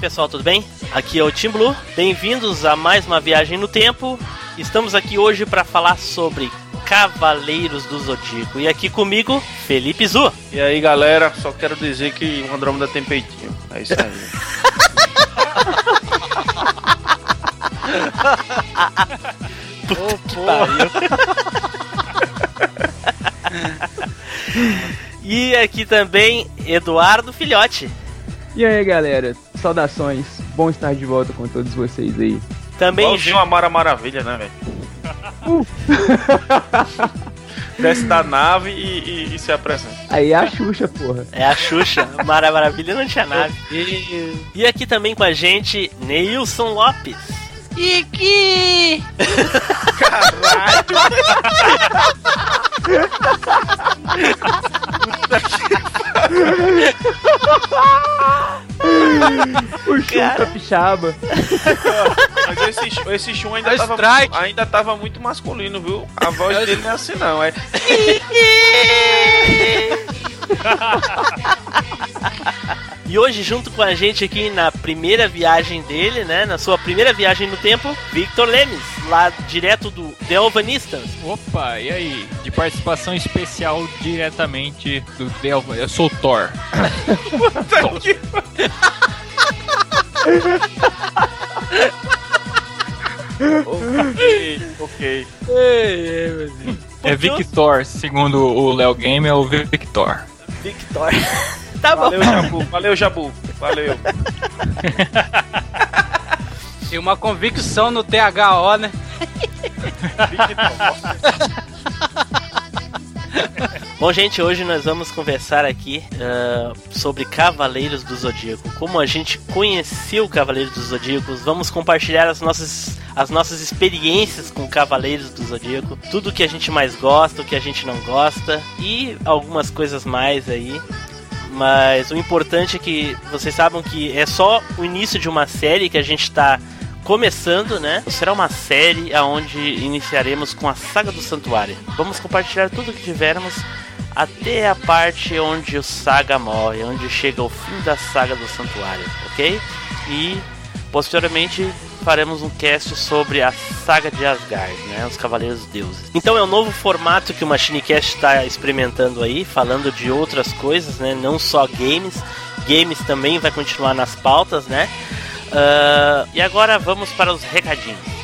aí, pessoal, tudo bem? Aqui é o Tim Blue. Bem-vindos a mais uma viagem no tempo. Estamos aqui hoje para falar sobre Cavaleiros do Zodíaco. E aqui comigo, Felipe Zu. E aí, galera, só quero dizer que o Andrômeda tem peitinho. É isso aí. Puta que pariu. e aqui também, Eduardo Filhote. E aí, galera, saudações. Bom estar de volta com todos vocês aí. Também Igualzinho a Mara Maravilha, né, velho? Desce da nave e, e, e se apresenta. Aí é a Xuxa, porra. É a Xuxa, Mara Maravilha não tinha nada. E aqui também com a gente, Neilson Lopes. Iki! O Cara. Capixaba. Mas esse, esse chum ainda tava, strike. ainda tava muito masculino, viu? A voz dele não é assim, não. É. E hoje, junto com a gente aqui na primeira viagem dele, né? Na sua primeira viagem no tempo, Victor Lemes, lá direto do The Alvanistas. Opa, e aí? De participação especial diretamente do Delva. Eu sou o Thor. ok, ok. É Victor, segundo o Léo Game, é o Victor. Victor. Tá bom. Valeu, Jabu. Valeu, Jabu. Valeu. E uma convicção no THO, né? Bom, gente, hoje nós vamos conversar aqui ah, sobre Cavaleiros do Zodíaco. Como a gente conheceu Cavaleiros do Zodíaco, vamos compartilhar as nossas, as nossas experiências com Cavaleiros do Zodíaco, tudo que a gente mais gosta, o que a gente não gosta e algumas coisas mais aí. Mas o importante é que vocês saibam que é só o início de uma série que a gente está começando, né? Será uma série aonde iniciaremos com a saga do santuário. Vamos compartilhar tudo que tivermos até a parte onde o saga morre, onde chega o fim da saga do santuário, ok? E posteriormente faremos um cast sobre a saga de Asgard, né? Os Cavaleiros Deuses. Então é um novo formato que o MachineCast está experimentando aí, falando de outras coisas, né? Não só games. Games também vai continuar nas pautas, né? Ah, e agora vamos para os recadinhos.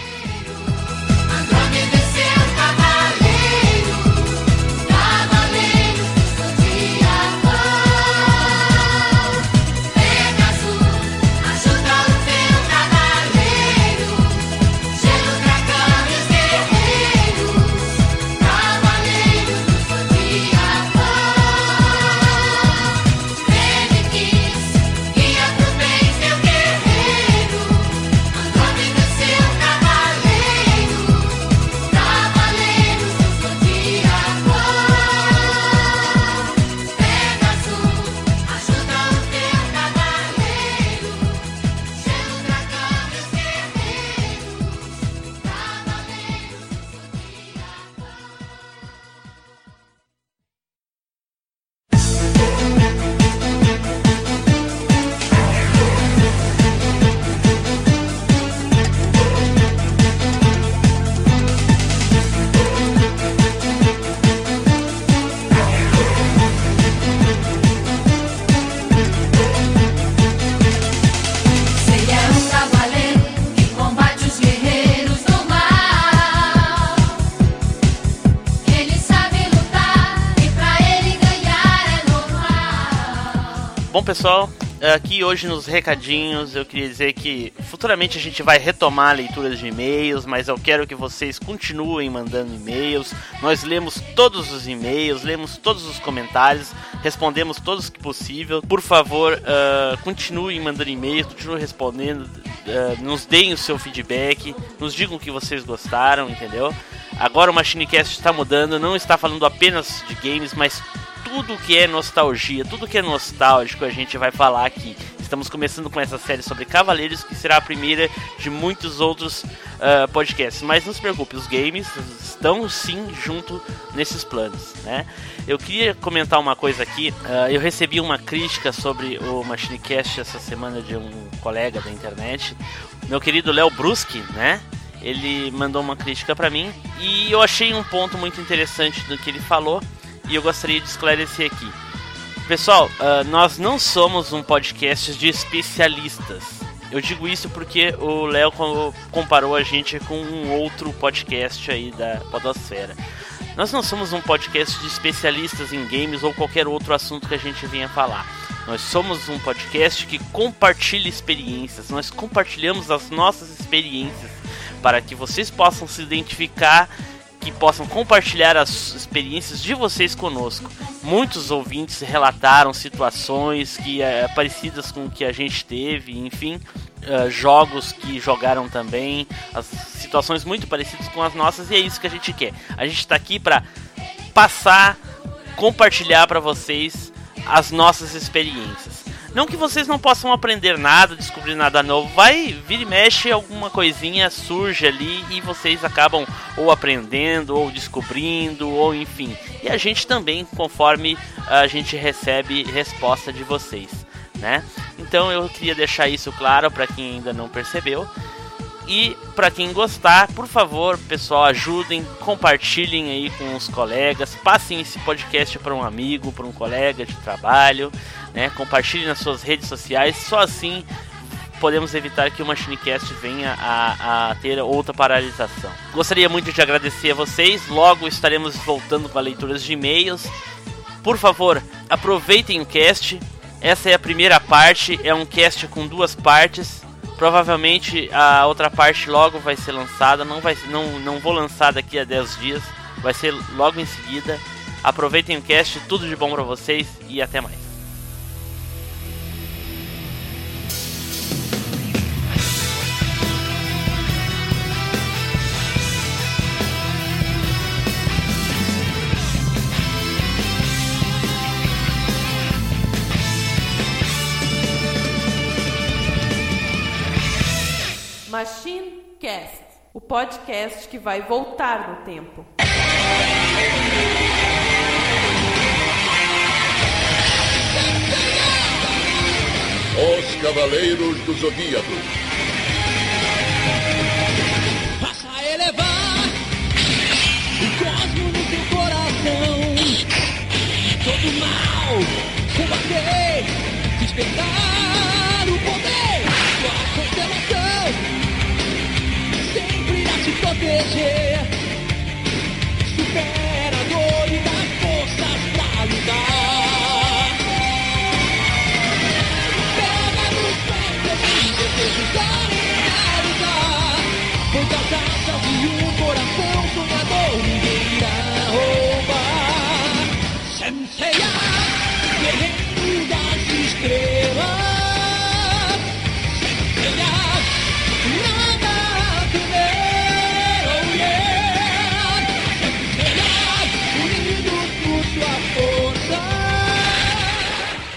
Pessoal, aqui hoje nos recadinhos eu queria dizer que futuramente a gente vai retomar a leitura de e-mails, mas eu quero que vocês continuem mandando e-mails. Nós lemos todos os e-mails, lemos todos os comentários, respondemos todos que possível. Por favor, ah, continuem mandando e-mails, continuem respondendo, ah, nos deem o seu feedback, nos digam o que vocês gostaram, entendeu? Agora o MachineCast está mudando, não está falando apenas de games, mas tudo que é nostalgia, tudo que é nostálgico a gente vai falar aqui. Estamos começando com essa série sobre Cavaleiros, que será a primeira de muitos outros ah, podcasts. Mas não se preocupe, os games estão sim junto nesses planos, né? Eu queria comentar uma coisa aqui. ah, eu recebi uma crítica sobre o MachineCast essa semana de um colega da internet, meu querido Léo Bruschi, né? Ele mandou uma crítica pra mim e eu achei um ponto muito interessante do que ele falou e eu gostaria de esclarecer aqui. Pessoal, ah, nós não somos um podcast de especialistas. Eu digo isso porque o Léo co- comparou a gente com um outro podcast aí da Podosfera. Nós não somos um podcast de especialistas em games ou qualquer outro assunto que a gente venha falar. Nós somos um podcast que compartilha experiências. Nós compartilhamos as nossas experiências para que vocês possam se identificar, que possam compartilhar as experiências de vocês conosco. Muitos ouvintes relataram situações que é, parecidas com o que a gente teve, enfim, eh, jogos que jogaram também, as situações muito parecidas com as nossas e é isso que a gente quer. A gente está aqui para passar, compartilhar para vocês as nossas experiências. Não que vocês não possam aprender nada, descobrir nada novo, vai, vira e mexe, alguma coisinha surge ali e vocês acabam ou aprendendo, ou descobrindo, ou enfim. E a gente também, conforme a gente recebe resposta de vocês, né? Então eu queria deixar isso claro para quem ainda não percebeu. E para quem gostar, por favor, pessoal, ajudem, compartilhem aí com os colegas, passem esse podcast para um amigo, para um colega de trabalho, né? Compartilhem nas suas redes sociais, só assim podemos evitar que o MachineCast venha a, a ter outra paralisação. Gostaria muito de agradecer a vocês, logo estaremos voltando com a leitura de e-mails. Por favor, aproveitem o cast. Essa é a primeira parte, é um cast com duas partes. Provavelmente a outra parte logo vai ser lançada, não vai não, não vou lançar daqui a 10 dias, vai ser logo em seguida. Aproveitem o cast, tudo de bom pra vocês e até mais. Podcast que vai voltar no tempo. Os Cavaleiros do Zodíaco. Faça elevar o cosmo no teu coração. Todo mal, combater, despertar irá te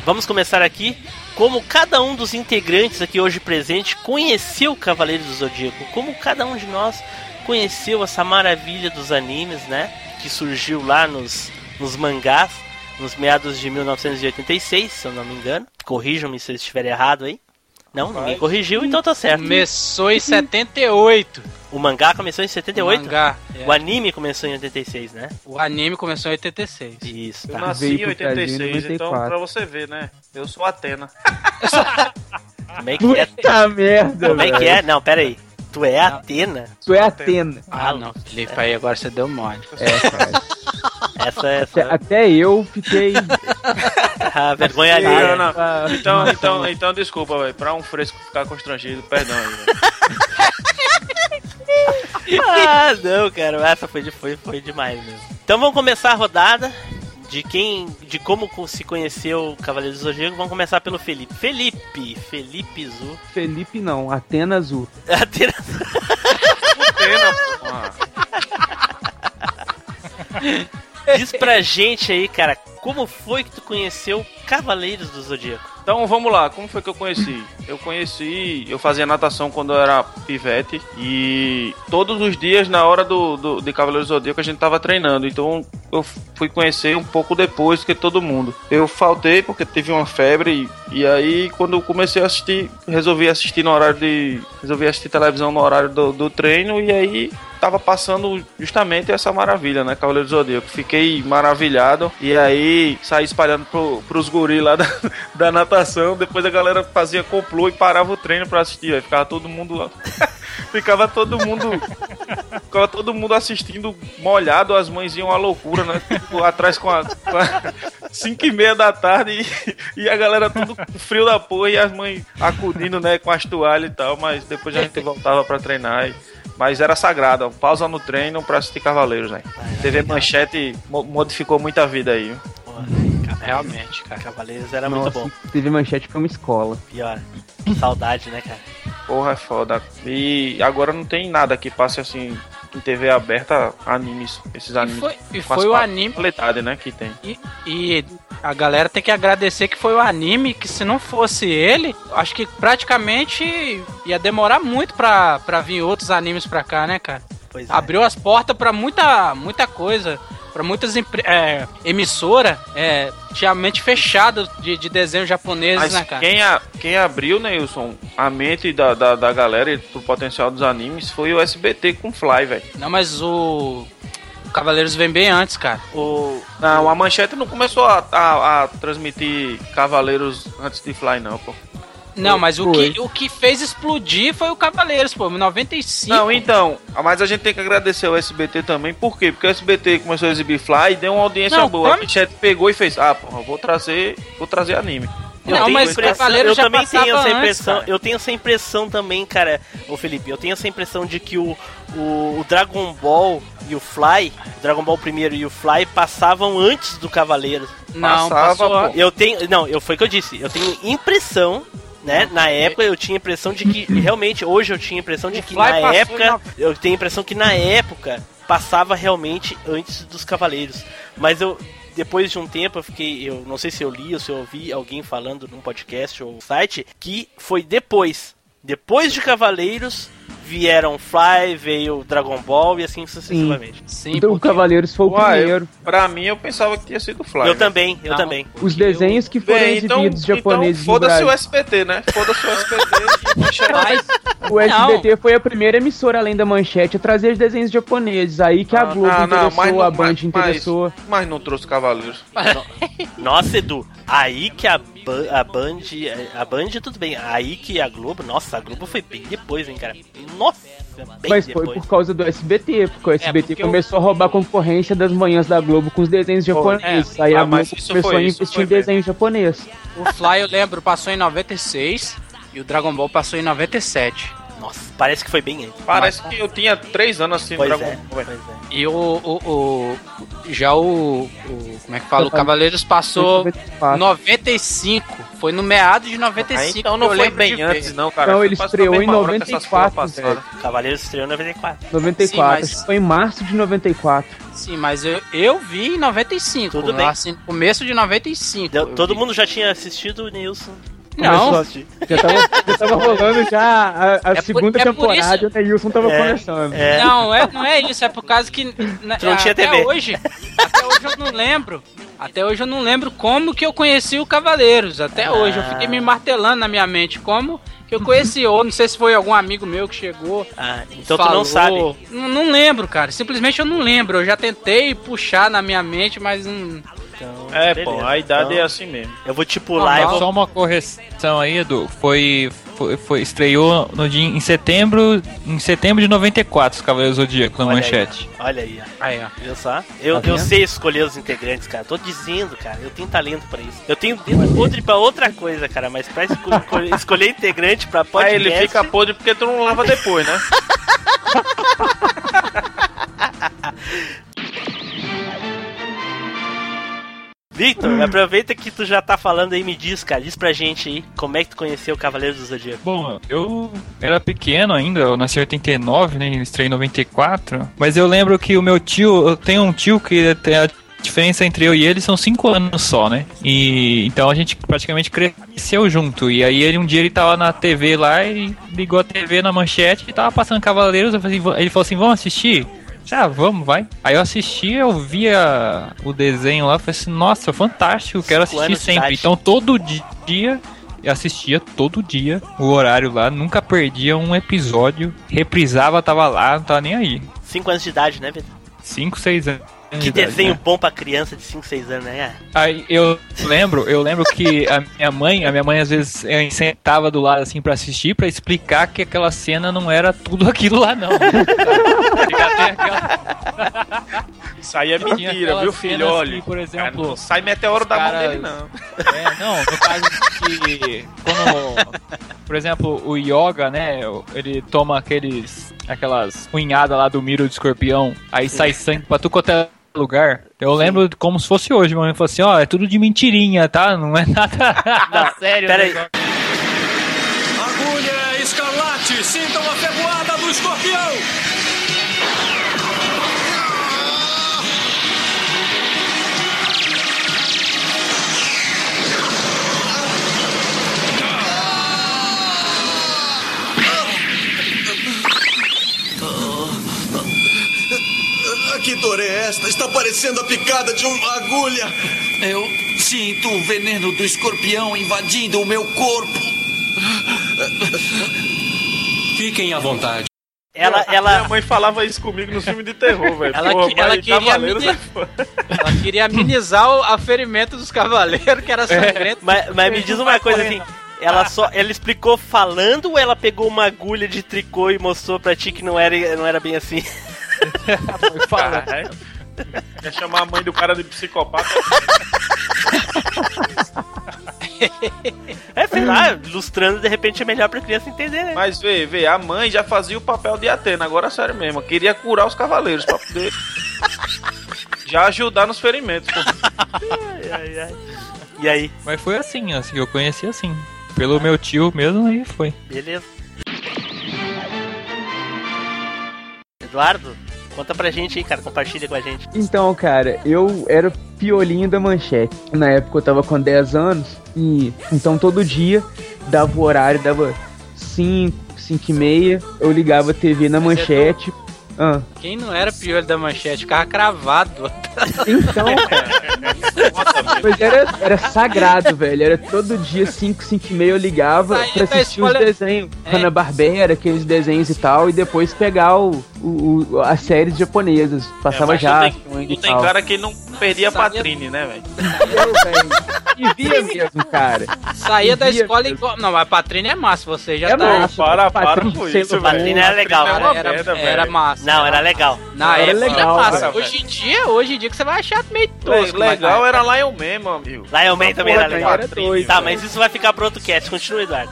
Vamos começar aqui como cada um dos integrantes aqui hoje presente conheceu o Cavaleiro do Zodíaco, como cada um de nós conheceu essa maravilha dos animes, né? Que surgiu lá nos, nos mangás, nos meados de 1986, se eu não me engano. Corrijam-me se eu estiver errado aí. Não, ninguém corrigiu, então tá certo. Começou em 78. O mangá começou em 78? O mangá. é. O anime começou em 86, né? O anime começou em 86. Isso, Eu tá. nasci Veio em pro Brasil em 86, então 94. pra você ver, né? Eu sou Atena. Como é que é? Puta merda, Como é que é? Não, pera aí. Tu é Atena? Tu é Atena. Ah, não, Felipe, aí agora você deu mole. É, cara. Essa é Até, até eu fiquei. a vergonha Não, alheia. não. Ah, Então, então, então desculpa, velho. Pra um fresco ficar constrangido, perdão. Ah, não, cara, essa foi, foi, foi demais mesmo. Então vamos começar a rodada de quem, de como co- se conheceu o Cavaleiro do Zodíaco. Vamos começar pelo Felipe. Felipe, Felipe Zu. Felipe não, Atena Azul. Atena- Atena, porra. Diz pra gente aí, cara, como foi que tu conheceu Cavaleiros do Zodíaco? Então vamos lá, como foi que eu conheci? Eu conheci, eu fazia natação quando eu era pivete e todos os dias na hora do, do de Cavaleiro do Zodíaco a gente tava treinando, então eu fui conhecer um pouco depois que todo mundo. Eu faltei porque tive uma febre e, e aí quando eu comecei a assistir, resolvi assistir no horário de, resolvi assistir televisão no horário do, do treino e aí tava passando justamente essa maravilha, né? Cavaleiro do Zodíaco. Fiquei maravilhado e aí saí espalhando pro, pros guris lá da, da natação. Depois a galera fazia complô e parava o treino pra assistir. Aí ficava todo mundo ficava todo mundo. Ficava todo mundo assistindo molhado, as mães iam à loucura, né? Tipo, atrás com a. 5 e meia da tarde e, e a galera tudo com frio da porra e as mães acudindo, né, com as toalhas e tal, mas depois a gente voltava pra treinar e mas era sagrado, ó, pausa no treino pra assistir Cavaleiros, né? TV Manchete mo- modificou muita vida aí. viu? Porra, Realmente, cara. Cavaleiros era Nossa, muito bom. TV Manchete foi uma escola. Pior. Saudade, né, cara? Porra, é foda. E agora não tem nada que passe assim em TV aberta animes, esses E animes. foi, e foi o anime. qualidade, né, que tem. E, e a galera tem que agradecer que foi o anime, que se não fosse ele, acho que praticamente ia demorar muito pra, pra vir outros animes pra cá, né, cara? Pois é. Abriu as portas pra muita, muita coisa. Pra muitas é, emissoras, é, tinha a mente fechada de, de desenho japonês, Mas né, cara? quem, a, quem abriu, Neilson, a mente da, da, da galera e pro potencial dos animes foi o SBT com Fly, velho. Não, mas o. o Cavaleiros vem bem antes, cara. O, Não, a manchete não começou a, a, a transmitir Cavaleiros antes de Fly, não, pô. Não, mas o que, o que fez explodir foi o Cavaleiros, pô, em 95. Não, então, mas a gente tem que agradecer ao SBT também, por quê? Porque o SBT começou a exibir Fly e deu uma audiência Não, boa. A manchete pegou e fez, ah, porra, vou trazer, vou trazer anime. Eu Não, tenho mas impressão- Cavaleiros eu já também tenho essa antes, impressão. cara. eu tenho essa impressão também, cara, ô Felipe. Eu tenho essa impressão de que o, o, o Dragon Ball e o Fly, o Dragon Ball primeiro e o Fly passavam antes do Cavaleiros. Não, Passava, passou. Eu tenho, não, eu foi o que eu disse. Eu tenho impressão, né? Na época eu tinha impressão de que realmente hoje eu tinha impressão de que Fly na época na- eu tenho a impressão que na época passava realmente antes dos Cavaleiros. Mas eu depois de um tempo eu fiquei, eu não sei se eu li ou se eu ouvi alguém falando num podcast ou site que foi depois, depois de Cavaleiros vieram Fly, veio Dragon Ball e assim sucessivamente. Sim, então o porque- Cavaleiros foi o Uai, primeiro. Pra mim, eu pensava que tinha sido Fly. eu né? também, eu Não. também. Os desenhos que foram Bem, então, exibidos então japoneses no foda-se o. SBT, né? Foda-se o SBT. Mas, O SBT foi a primeira emissora além da manchete a trazer os desenhos japoneses. Aí que a Ah, Globo não, não, interessou, mas não- a Band mas- interessou. Mas não trouxe Cavaleiros. Nossa, Edu, aí que a, a Band. A Band, tudo bem. Aí que a Globo. Nossa, a Globo foi bem depois, hein, cara. Nossa, Mas depois. foi por causa do SBT, porque o SBT porque começou a roubar a concorrência das manhãs da Globo com os desenhos japoneses. Aí Ah, a Globo começou foi, a investir em desenho japonês. o Fly, eu lembro, passou em 96 e o Dragon Ball passou em 97. Nossa, parece que foi bem antes. Parece que eu tinha três anos assim no Pois Dragon é, Ball. pois é. E o. o, o- já o, o- Como é que fala? O Cavaleiros passou 94. 95. Foi no meado de 95. Ah, então não eu foi bem ver. antes, não, cara. Não, ele estreou em mesma hora que essas 94, porra passaram. velho. Cavaleiros estreou em 94. 94, Sim, mas- foi em março de 94. Sim, mas eu, eu vi em 95. Tudo bem. Assim, começo de 95. Deu- eu todo vi. mundo já tinha assistido o Nilson. Não, Começou a assistir. Já tava, já tava rolando já a, a É por- segunda é por temporada isso- e o Neilson tava É, começando. É, Não, é, não é isso, é por causa que na- Tu não tinha até TV. hoje, até hoje eu não lembro. Até hoje eu não lembro como que eu conheci o Cavaleiros. Até Ah. hoje eu fiquei me martelando na minha mente como que eu conheci, ou não sei se foi algum amigo meu que chegou. Ah, então tu falou. não sabe. Não, não lembro, cara. Simplesmente eu não lembro. Eu já tentei puxar na minha mente, mas não. Então, É, beleza. pô, a idade Então, é assim mesmo. Eu vou te pular e Normal. vou. Só uma correção aí, Edu. Foi, foi, foi- estreou no dia, em setembro, em setembro de 94, os Cavaleiros do Zodíaco na Olha aí, manchete. ó. Olha aí, ó. Aí, ó. Viu só? Eu, Tá eu sei escolher os integrantes, cara. Tô dizendo, cara. Eu tenho talento pra isso. Eu tenho dedo podre pra outra coisa, cara. Mas pra esco- escolher, integrante pra Aí podcast... ele fica podre porque tu não lava depois, né? Victor, aproveita que tu já tá falando aí, me diz, cara. Diz pra gente aí como é que tu conheceu o Cavaleiro do Zodíaco. Bom, eu era pequeno ainda, eu nasci em 89, né? Estreei em 94. Mas eu lembro que o meu tio, eu tenho um tio que até diferença entre eu e ele são cinco anos só, né? E então a gente praticamente cresceu junto. E aí ele um dia ele tava na TV lá e ligou a TV na manchete e tava passando Cavaleiros. Eu falei, assim, ele falou assim: vamos assistir? Ah, vamos, vai. Aí eu assisti, eu via o desenho lá, falei assim, nossa, fantástico, quero Cinco assistir sempre. Então todo dia eu assistia todo dia o horário lá, nunca perdia um episódio, reprisava, tava lá, não tava nem aí. 5 anos de idade, né, Vitor? 5, 6 anos. Que de idade, desenho né? bom pra criança de 5, 6 anos, né? Aí eu lembro, eu lembro que a minha mãe, a minha mãe às vezes eh, sentava do lado assim pra assistir, pra explicar que aquela cena não era tudo aquilo lá não. Aquela- Isso aí é mentira, viu, filho? Olha, que, por exemplo, cara, não sai meteoro da mão caras- dele, não. É, não, no caso que quando, por exemplo, o Yoga, né, ele toma aqueles aquelas punhadas lá do Miro de escorpião, aí sai sangue pra tu quanto é lugar. Eu lembro como se fosse hoje, minha mãe falou assim, ó, é tudo de mentirinha, tá? Não é nada, nada sério. pera o aí. negócio. Agulha escarlate, sintam a ferroada do escorpião! Que dor é esta? Está parecendo a picada de uma agulha. Eu sinto o veneno do escorpião invadindo o meu corpo. Fiquem à vontade. Ela, Minha ela, mãe falava isso comigo no filme de terror, velho. Ela que- ela queria Cavaleiros é foda. Ela queria amenizar o aferimento dos cavaleiros, que era sangrento. mas, mas me diz uma coisa assim. Ela só, ela explicou falando ou ela pegou uma agulha de tricô e mostrou pra ti que não era, não era bem assim? Falar. Caralho. Quer chamar a mãe do cara de psicopata? É, sei lá, ilustrando de repente é melhor pra criança entender, né? Mas vê, vê, a mãe já fazia o papel de Atena, agora sério mesmo. Queria curar os cavaleiros pra poder já ajudar nos ferimentos. pô. Ai, ai, ai. E aí, Mas foi assim, assim, eu conheci assim. Pelo meu tio mesmo, aí foi. beleza? Eduardo, conta pra gente aí, cara, compartilha com a gente. Então, cara, eu era piolinho da manchete. Na época eu tava com 10 anos e então todo dia dava o horário, dava 5, 5 e meia, eu ligava a TV na é manchete. Ah, Quem não era piolho da manchete ficava cravado. então, mas era, era sagrado, velho. Era todo dia 5, 5 e meia eu ligava Saía pra assistir os escola- desenhos. É. Hanna-Barbera, aqueles desenhos e tal, e depois pegar o, o, o- as séries japonesas. Passava mas já. tu tem, tem cara que não perdia a Patrine, né, velho? E via mesmo, cara. Saía da escola igual. Não, mas Patrine é massa, você já É tá. massa. Para, para com isso, Patrine era legal, Patrine Era, é merda, era velho. massa. Não, era legal. Na Era época legal, era massa. Hoje em dia, hoje em dia que você vai achar meio tosco. mas Legal era Lion Man, meu amigo. Lion Man também era legal. era Tá, mas isso vai ficar pro outro cast. Continua, Eduardo.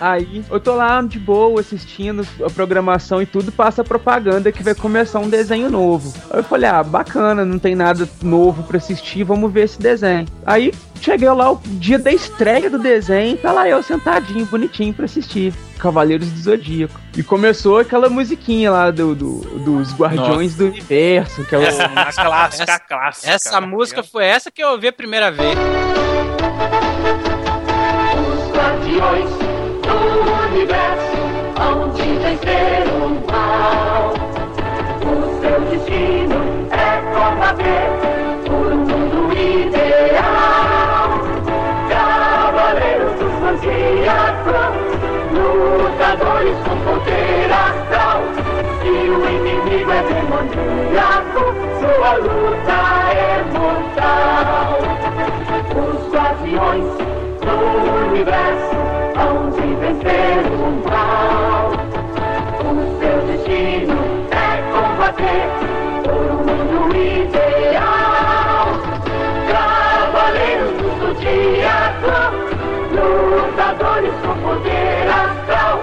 Aí eu tô lá de boa assistindo a programação e tudo, passa propaganda que vai começar um desenho novo. Aí eu falei, ah, bacana, não tem nada novo pra assistir, vamos ver esse desenho. Aí cheguei lá o dia da estreia do desenho, tá lá eu sentadinho, bonitinho pra assistir. Cavaleiros do Zodíaco. E começou aquela musiquinha lá do, do- dos Guardiões do Universo, aquela. Essa, a clássica, essa- a clássica. Essa música foi essa que eu ouvi a primeira vez. Os guardiões do universo hão de vencer o mal. O seu destino é combater Lutadores com poder astral. Se o inimigo é demoníaco, sua luta é mortal. Os guardiões do universo hão de vencer o mal. O seu destino é combater por um mundo ideal. Cavaleiros do Zodíaco, lutadores com poder astral.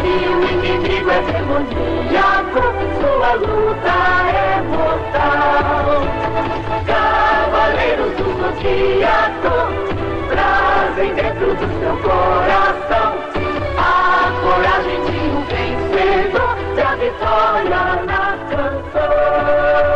Se o inimigo é demoníaco, sua luta é mortal. Cavaleiros do Zodíaco trazem dentro do seu coração a coragem de um vencedor e a vitória na canção.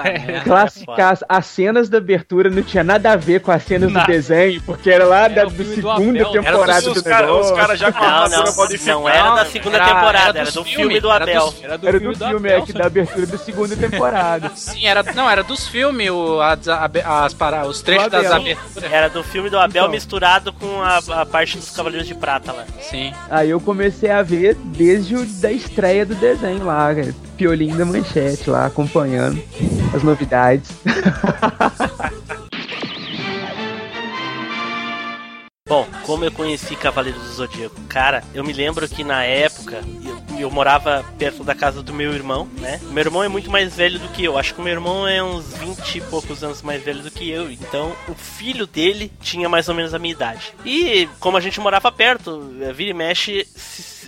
Merda. classificar as, as cenas da abertura não tinha nada a ver com as cenas do desenho, porque era lá Era da do do segunda Abel. temporada os do cara- os caras já com a Não, não, modificada. não era da segunda Era- temporada, era, dos do filme do era Abel. era do Era do filme do filme, Abel, é, que da abertura da segunda temporada. Sim, era, não, era dos filmes, o, as, para, os trechos Do das aberturas. Era do filme do Abel Então. misturado com a, a parte dos Cavaleiros de Prata lá. Sim. Aí eu comecei a ver desde o, da estreia do desenho lá, cara. Piolinho da manchete lá, acompanhando as novidades. Bom, como eu conheci Cavaleiros do Zodíaco? Cara, eu me lembro que na época eu, eu morava perto da casa do meu irmão, né? Meu irmão é muito mais velho do que eu. Acho que meu irmão é uns 20 e poucos anos mais velho do que eu. Então, o filho dele tinha mais ou menos a minha idade. E como a gente morava perto, eh, vira e mexe,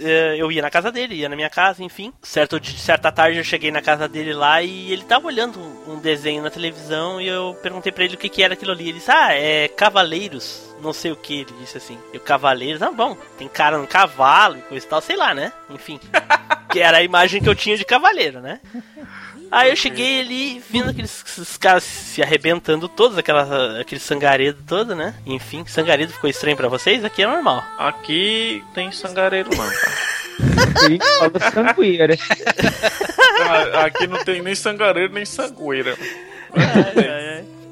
eh, eu ia na casa dele, ia na minha casa, enfim. Certo, de certa tarde eu cheguei na casa dele lá e ele tava olhando um, desenho na televisão e eu perguntei pra ele o que, que era aquilo ali. Ele disse: Ah, é Cavaleiros não sei o que, ele disse assim. E o Cavaleiros, ah, bom, tem cara no cavalo e coisa e tal, sei lá, né? Enfim. que era a imagem que eu tinha de cavaleiro, né? Aí eu cheguei ali, vendo aqueles caras se arrebentando todos, aquela, aquele sangaredo todo, né? Enfim, sangaredo ficou estranho pra vocês? Aqui é normal. Aqui tem sangareiro não, tá? Ele falou sangueira. Ah, Aqui não tem nem sangareiro nem sangueira.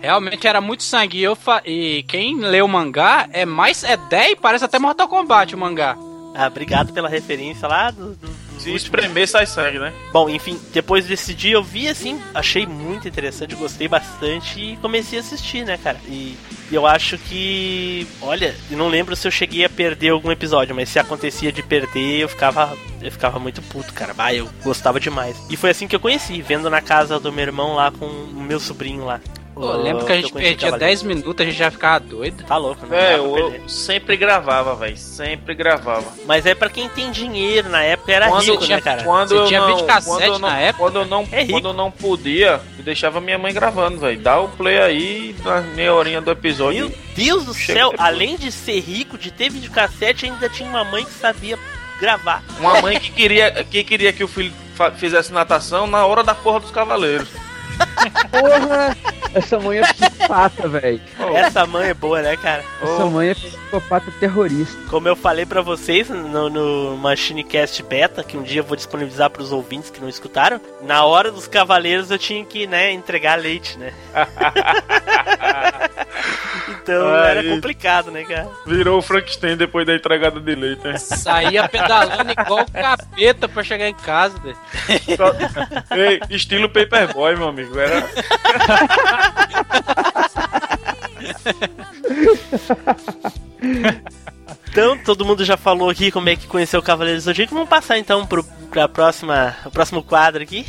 Realmente era muito sangue. E, eu fa- e quem lê o mangá é mais. É 10 parece até Mortal Kombat o mangá. Ah, obrigado pela referência lá do, do, Se espremer, sai sangue, né? Bom, enfim, depois desse dia eu vi assim, achei muito interessante, gostei bastante e comecei a assistir, né, cara? E eu acho que. Olha, eu não lembro se eu cheguei a perder algum episódio, mas se acontecia de perder, eu ficava. Eu ficava muito puto, cara. Bah, eu gostava demais. E foi assim que eu conheci, vendo na casa do meu irmão lá com o meu sobrinho lá. Pô, lembro que a gente perdia Cavaleiro. 10 minutos, a gente já ficava doido. Tá louco, né? É, eu, eu sempre gravava, velho. Sempre gravava. Mas é pra quem tem dinheiro, na época era quando, rico, né, cara? Quando Você eu tinha não, videocassete quando eu não, na época? Quando eu não, É rico. quando eu não podia, eu deixava minha mãe gravando, velho. Dá o play aí na meia horinha do episódio. Meu Deus do céu, depois. além de ser rico, de ter videocassete, ainda tinha uma mãe que sabia gravar. Uma mãe que queria, que queria que o filho fizesse natação na hora da porra dos cavaleiros. Porra! Essa mãe é psicopata, velho. Essa mãe é boa, né, cara? Essa mãe é psicopata terrorista. Como eu falei pra vocês no, no Machinecast Beta, que um dia eu vou disponibilizar pros ouvintes que não escutaram, na hora dos cavaleiros eu tinha que, né, entregar leite, né? então era complicado, né, cara? Virou o Frankenstein depois da entregada de leite, né? Saía pedalando igual capeta pra chegar em casa, velho. Só- Ei, estilo Paperboy, meu amigo. Era... Então, todo mundo já falou aqui como é que conheceu o Cavaleiro do Zodíaco. Vamos passar então pro pra próxima, o próximo quadro aqui.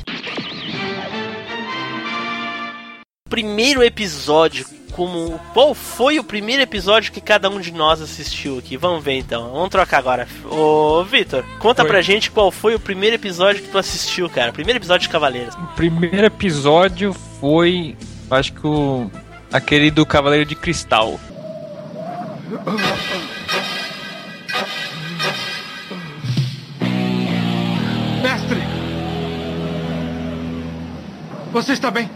Primeiro episódio, como qual foi o primeiro episódio que cada um de nós assistiu aqui? Vamos ver então. Vamos trocar agora. Ô, Vitor, conta Oi. pra gente qual foi o primeiro episódio que tu assistiu, cara. Primeiro episódio de Cavaleiros. O primeiro episódio foi, acho que o aquele do Cavaleiro de Cristal. Mestre! Você está bem?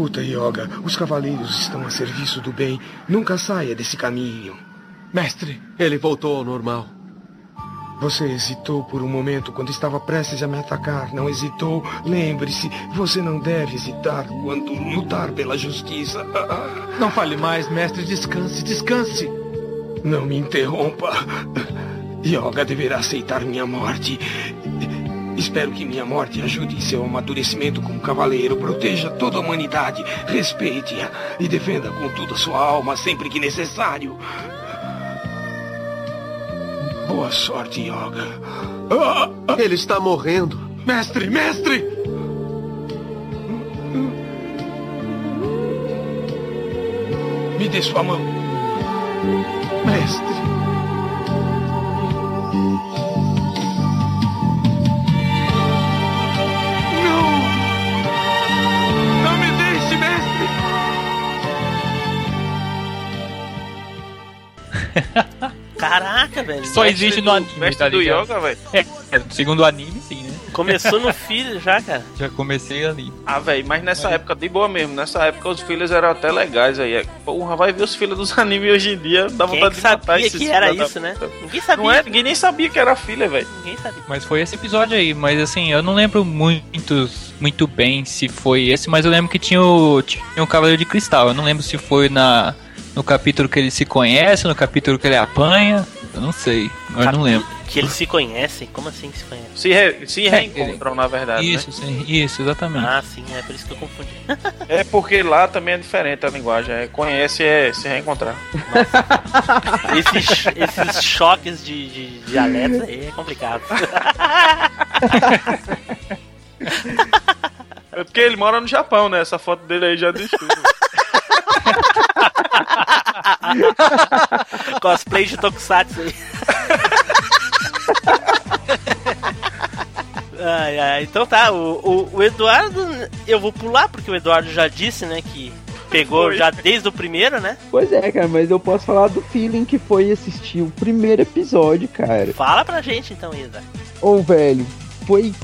Escuta, Yoga, os cavaleiros estão a serviço do bem. Nunca saia desse caminho. Mestre, ele voltou ao normal. Você hesitou por um momento quando estava prestes a me atacar. Não hesitou? Lembre-se, você não deve hesitar quando lutar pela justiça. Não fale mais, mestre. Descanse, descanse. Não me interrompa. Yoga deverá aceitar minha morte. Espero que minha morte ajude em seu amadurecimento como cavaleiro. Proteja toda a humanidade, respeite-a e defenda com toda a sua alma sempre que necessário. Boa sorte, Yoga. Ele está morrendo. Mestre, mestre! Me dê sua mão. Mestre. Caraca, velho. Só existe no anime, mestre tá do ligado? yoga, velho. É, segundo o anime, sim, né? Começou no filho já, cara. Já comecei ali. Ah, velho, mas nessa época, de boa mesmo, nessa época os filhos eram até legais aí. É, Porra, vai ver os filhos dos animes hoje em dia, dá Quem vontade que de matar sabia esses que era da isso, né? Ninguém sabia. Não é? Ninguém nem sabia que era filha, velho. Ninguém sabia. Mas foi esse episódio aí, mas assim, eu não lembro muitos, muito bem se foi esse, mas eu lembro que tinha o, tinha o Cavaleiro de Cristal. Eu não lembro se foi na, no capítulo que ele se conhece, no capítulo que ele apanha. Eu não sei, eu não lembro. Que eles se conhecem? Como assim se conhecem? Se, re- se reencontram, na verdade, Isso, sim, isso, exatamente. Ah, sim, é por isso que eu confundi. né? É porque lá também é diferente a linguagem. É, conhece é se reencontrar. Esses, esses choques de, de dialetos aí é complicado. É porque ele mora no Japão, né? Essa foto dele aí já diz tudo. Cosplay de Tokusatsu aí. Ai, ai, então tá, o, o, o Eduardo, eu vou pular porque o Eduardo já disse, né, que pegou Foi. já desde o primeiro, né? Pois é, cara, mas eu posso falar do feeling que foi assistir o primeiro episódio, cara. Fala pra gente então, Isa. Ô, velho, foi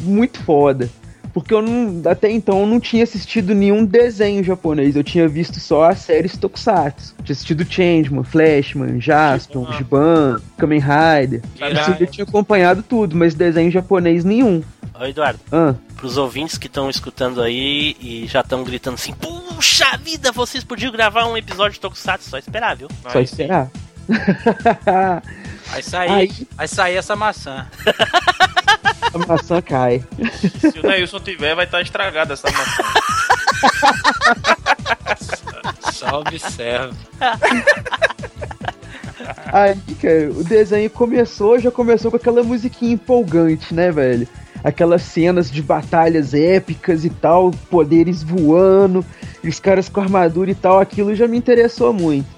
muito foda. Porque eu não, até então eu não tinha assistido nenhum desenho japonês. Eu tinha visto só as séries Tokusatsu. Tinha assistido Changeman, Flashman, Jaspion, Giban, Kamen Rider. Caralho. Eu tinha acompanhado tudo, mas desenho japonês nenhum. Ô, Eduardo, Ah, pros ouvintes que estão escutando aí e já estão gritando assim, puxa vida, vocês podiam gravar um episódio de Tokusatsu, só esperar, viu? só esperar. Vai sair, Aí. vai sair essa maçã. A maçã cai. Se o Neilson tiver, vai estar estragada essa maçã. Só observa. Aí, cara, o desenho começou, já começou com aquela musiquinha empolgante, né, velho? Aquelas cenas de batalhas épicas e tal, poderes voando, e os caras com armadura e tal, aquilo já me interessou muito.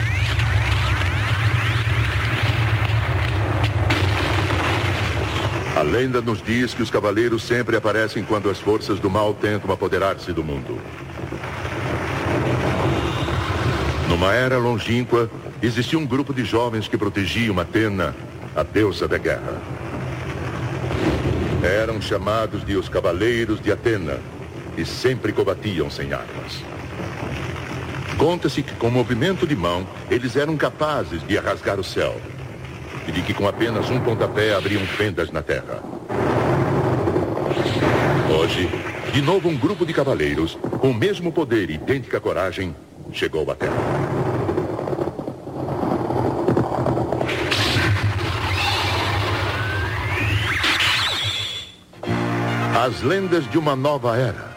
Lenda nos diz que os cavaleiros sempre aparecem quando as forças do mal tentam apoderar-se do mundo. Numa era longínqua, existia um grupo de jovens que protegiam Atena, a deusa da guerra. Eram chamados de os Cavaleiros de Atena e sempre combatiam sem armas. Conta-se que com movimento de mão, eles eram capazes de rasgar o céu e de que com apenas um pontapé abriam fendas na terra. Hoje, de novo um grupo de cavaleiros, com o mesmo poder e idêntica coragem, chegou à Terra. As lendas de uma nova era.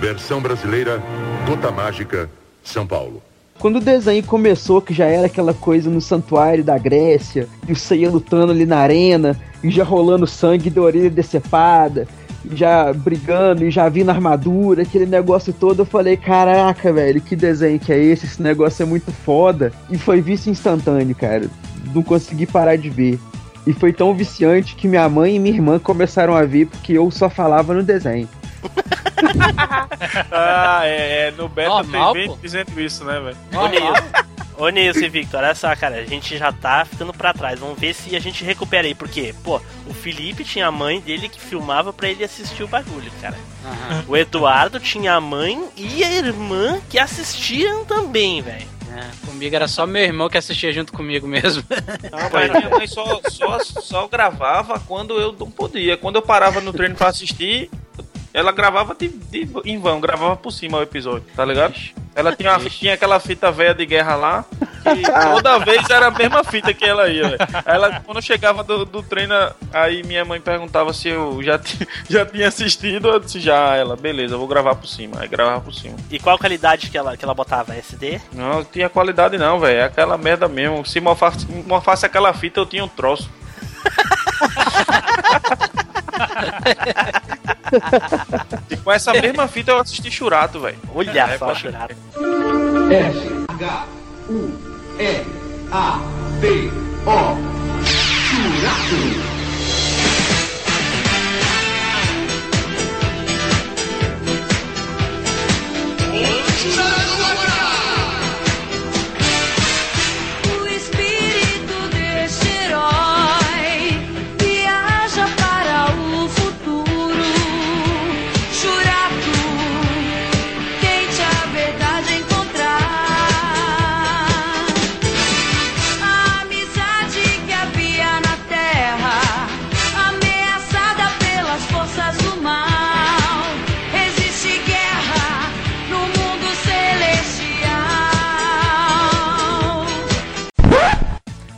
Versão brasileira, Gota Mágica, São Paulo. Quando o desenho começou, que já era aquela coisa no santuário da Grécia, e o Seiya lutando ali na arena, e já rolando sangue da orelha decepada, já brigando, e já vindo armadura, aquele negócio todo, eu falei, caraca, velho, que desenho que é esse? Esse negócio é muito foda. E foi vício instantâneo, cara. Não consegui parar de ver. E foi tão viciante que minha mãe e minha irmã começaram a ver porque eu só falava no desenho. ah, é, é, no Beta Normal, tem pô. gente dizendo isso, né, velho? Ô Nilson, e Victor, olha só, cara, a gente já tá ficando pra trás. Vamos ver se a gente recupera aí, porque, pô, o Felipe tinha a mãe dele que filmava pra ele assistir o bagulho, cara. O Eduardo tinha a mãe e a irmã que assistiam também, velho. É, comigo era só meu irmão que assistia junto comigo mesmo. Não, mas minha mãe só, só, só gravava quando eu não podia. Quando eu parava no treino pra assistir, ela gravava de, de- em vão, gravava por cima o episódio, tá ligado? Ela tinha, uma- tinha aquela fita velha de guerra lá, toda vez era a mesma fita que ela ia, Ela, quando eu chegava do, do treino, aí minha mãe perguntava se eu já, já tinha assistido, eu disse já, ela, beleza, eu vou gravar por cima. Aí gravava por cima. E qual qualidade que ela, que ela botava? SD? Não, tinha qualidade não, velho. É aquela merda mesmo. Se morfasse, morfasse aquela fita, eu tinha um troço. e com essa mesma fita eu assisti Churato, velho. Olha É, só, Churato. S H U E A T O Churato. O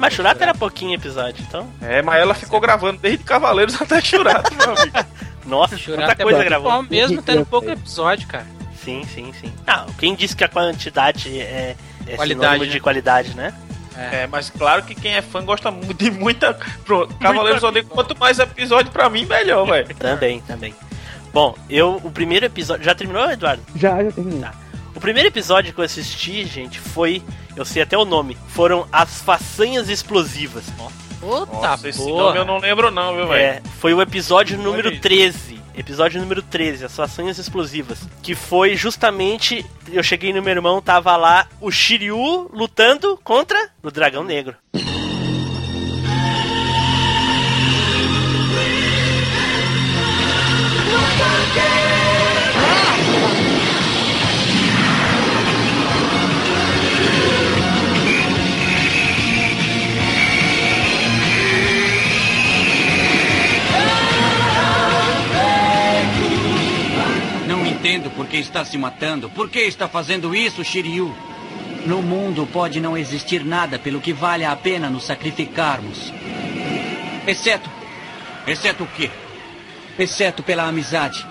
Shurato era pouquinho episódio, então. É, mas ela ficou gravando desde Cavaleiros até Shurato, meu amigo. Nossa, Shurato muita é coisa muito gravou. mesmo tendo pouco episódio, cara. Sim, sim, sim. Ah, quem disse que a quantidade é, é Qualidade, sinônimo né? de qualidade, né? É, mas claro que quem é fã gosta muito de muita. Pronto, Cavaleiros do Zodíaco, quanto mais episódio pra mim, melhor, velho. Também, também. Bom, eu, o primeiro episódio. Já terminou, Eduardo? Já, já terminei. Tá. O primeiro episódio que eu assisti, gente, foi. Eu sei até o nome. Foram As Façanhas Explosivas. Puta Nossa, esse porra. nome eu não lembro, não, viu, velho? É, foi o episódio número aí. 13. Episódio número 13, As Façanhas Explosivas. Que foi justamente. Eu cheguei no meu irmão, tava lá o Shiryu lutando contra o Dragão Negro. Entendo por que está se matando. Por que está fazendo isso, Shiryu? No mundo pode não existir nada pelo que vale a pena nos sacrificarmos. Exceto. Exceto o quê? Exceto pela amizade.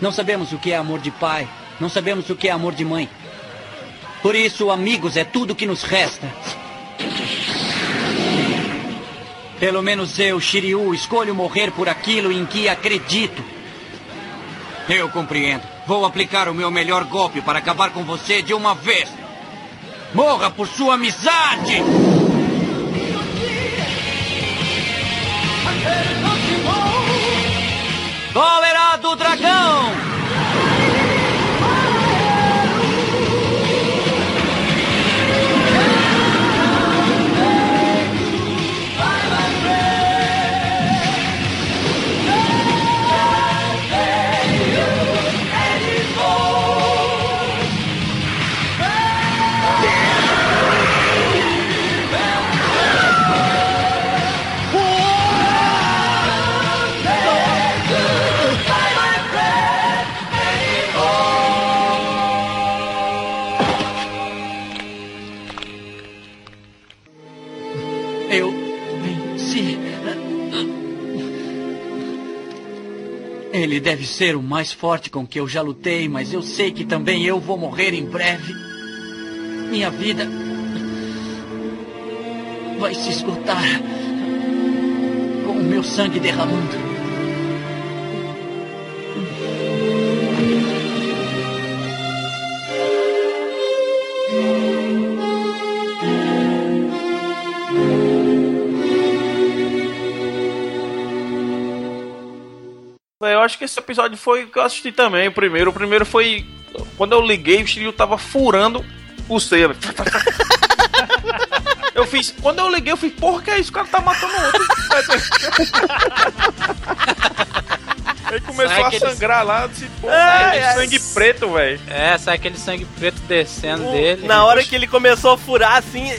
Não sabemos o que é amor de pai. Não sabemos o que é amor de mãe. Por isso, amigos é tudo que nos resta. Pelo menos eu, Shiryu, escolho morrer por aquilo em que acredito. Eu compreendo. Vou aplicar o meu melhor golpe para acabar com você de uma vez. Morra por sua amizade! Cólera dragão! Ele deve ser o mais forte com que eu já lutei, mas eu sei que também eu vou morrer em breve. Minha vida vai se esgotar com o meu sangue derramando. Acho que esse episódio foi o que eu assisti também, o primeiro. O primeiro foi. Quando eu liguei, o Shiryu tava furando o C. velho. Eu fiz. Quando eu liguei, eu fiz, porra, que é isso? O cara tá matando outro. Aí começou Sai a sangrar lá, disse, pô, é ai. sangue preto, velho. É, sai aquele sangue preto descendo O- dele. Na hora que ele começou a furar, assim,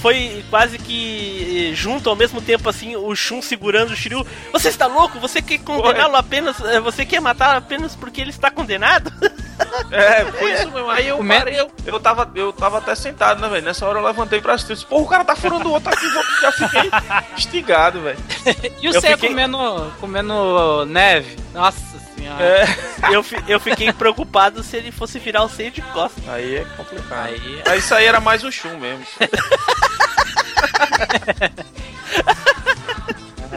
foi quase que junto ao mesmo tempo, assim, o Shun segurando o Shiryu. Você está louco? Você quer condená-lo apenas. eh, Você quer matar apenas porque ele está condenado? É, foi isso mesmo. Aí eu parei, eu, eu, tava, eu tava até sentado, né, velho? Nessa hora eu levantei pra assistir. eu disse, Porra, o cara tá furando o outro aqui, já fiquei instigado, velho. E o Eu Cé fiquei- comendo, comendo neve? Nossa senhora. É, eu, fi- eu fiquei preocupado se ele fosse virar o seio de costas. aí é complicado. Aí, Aí isso aí era mais o Shun mesmo.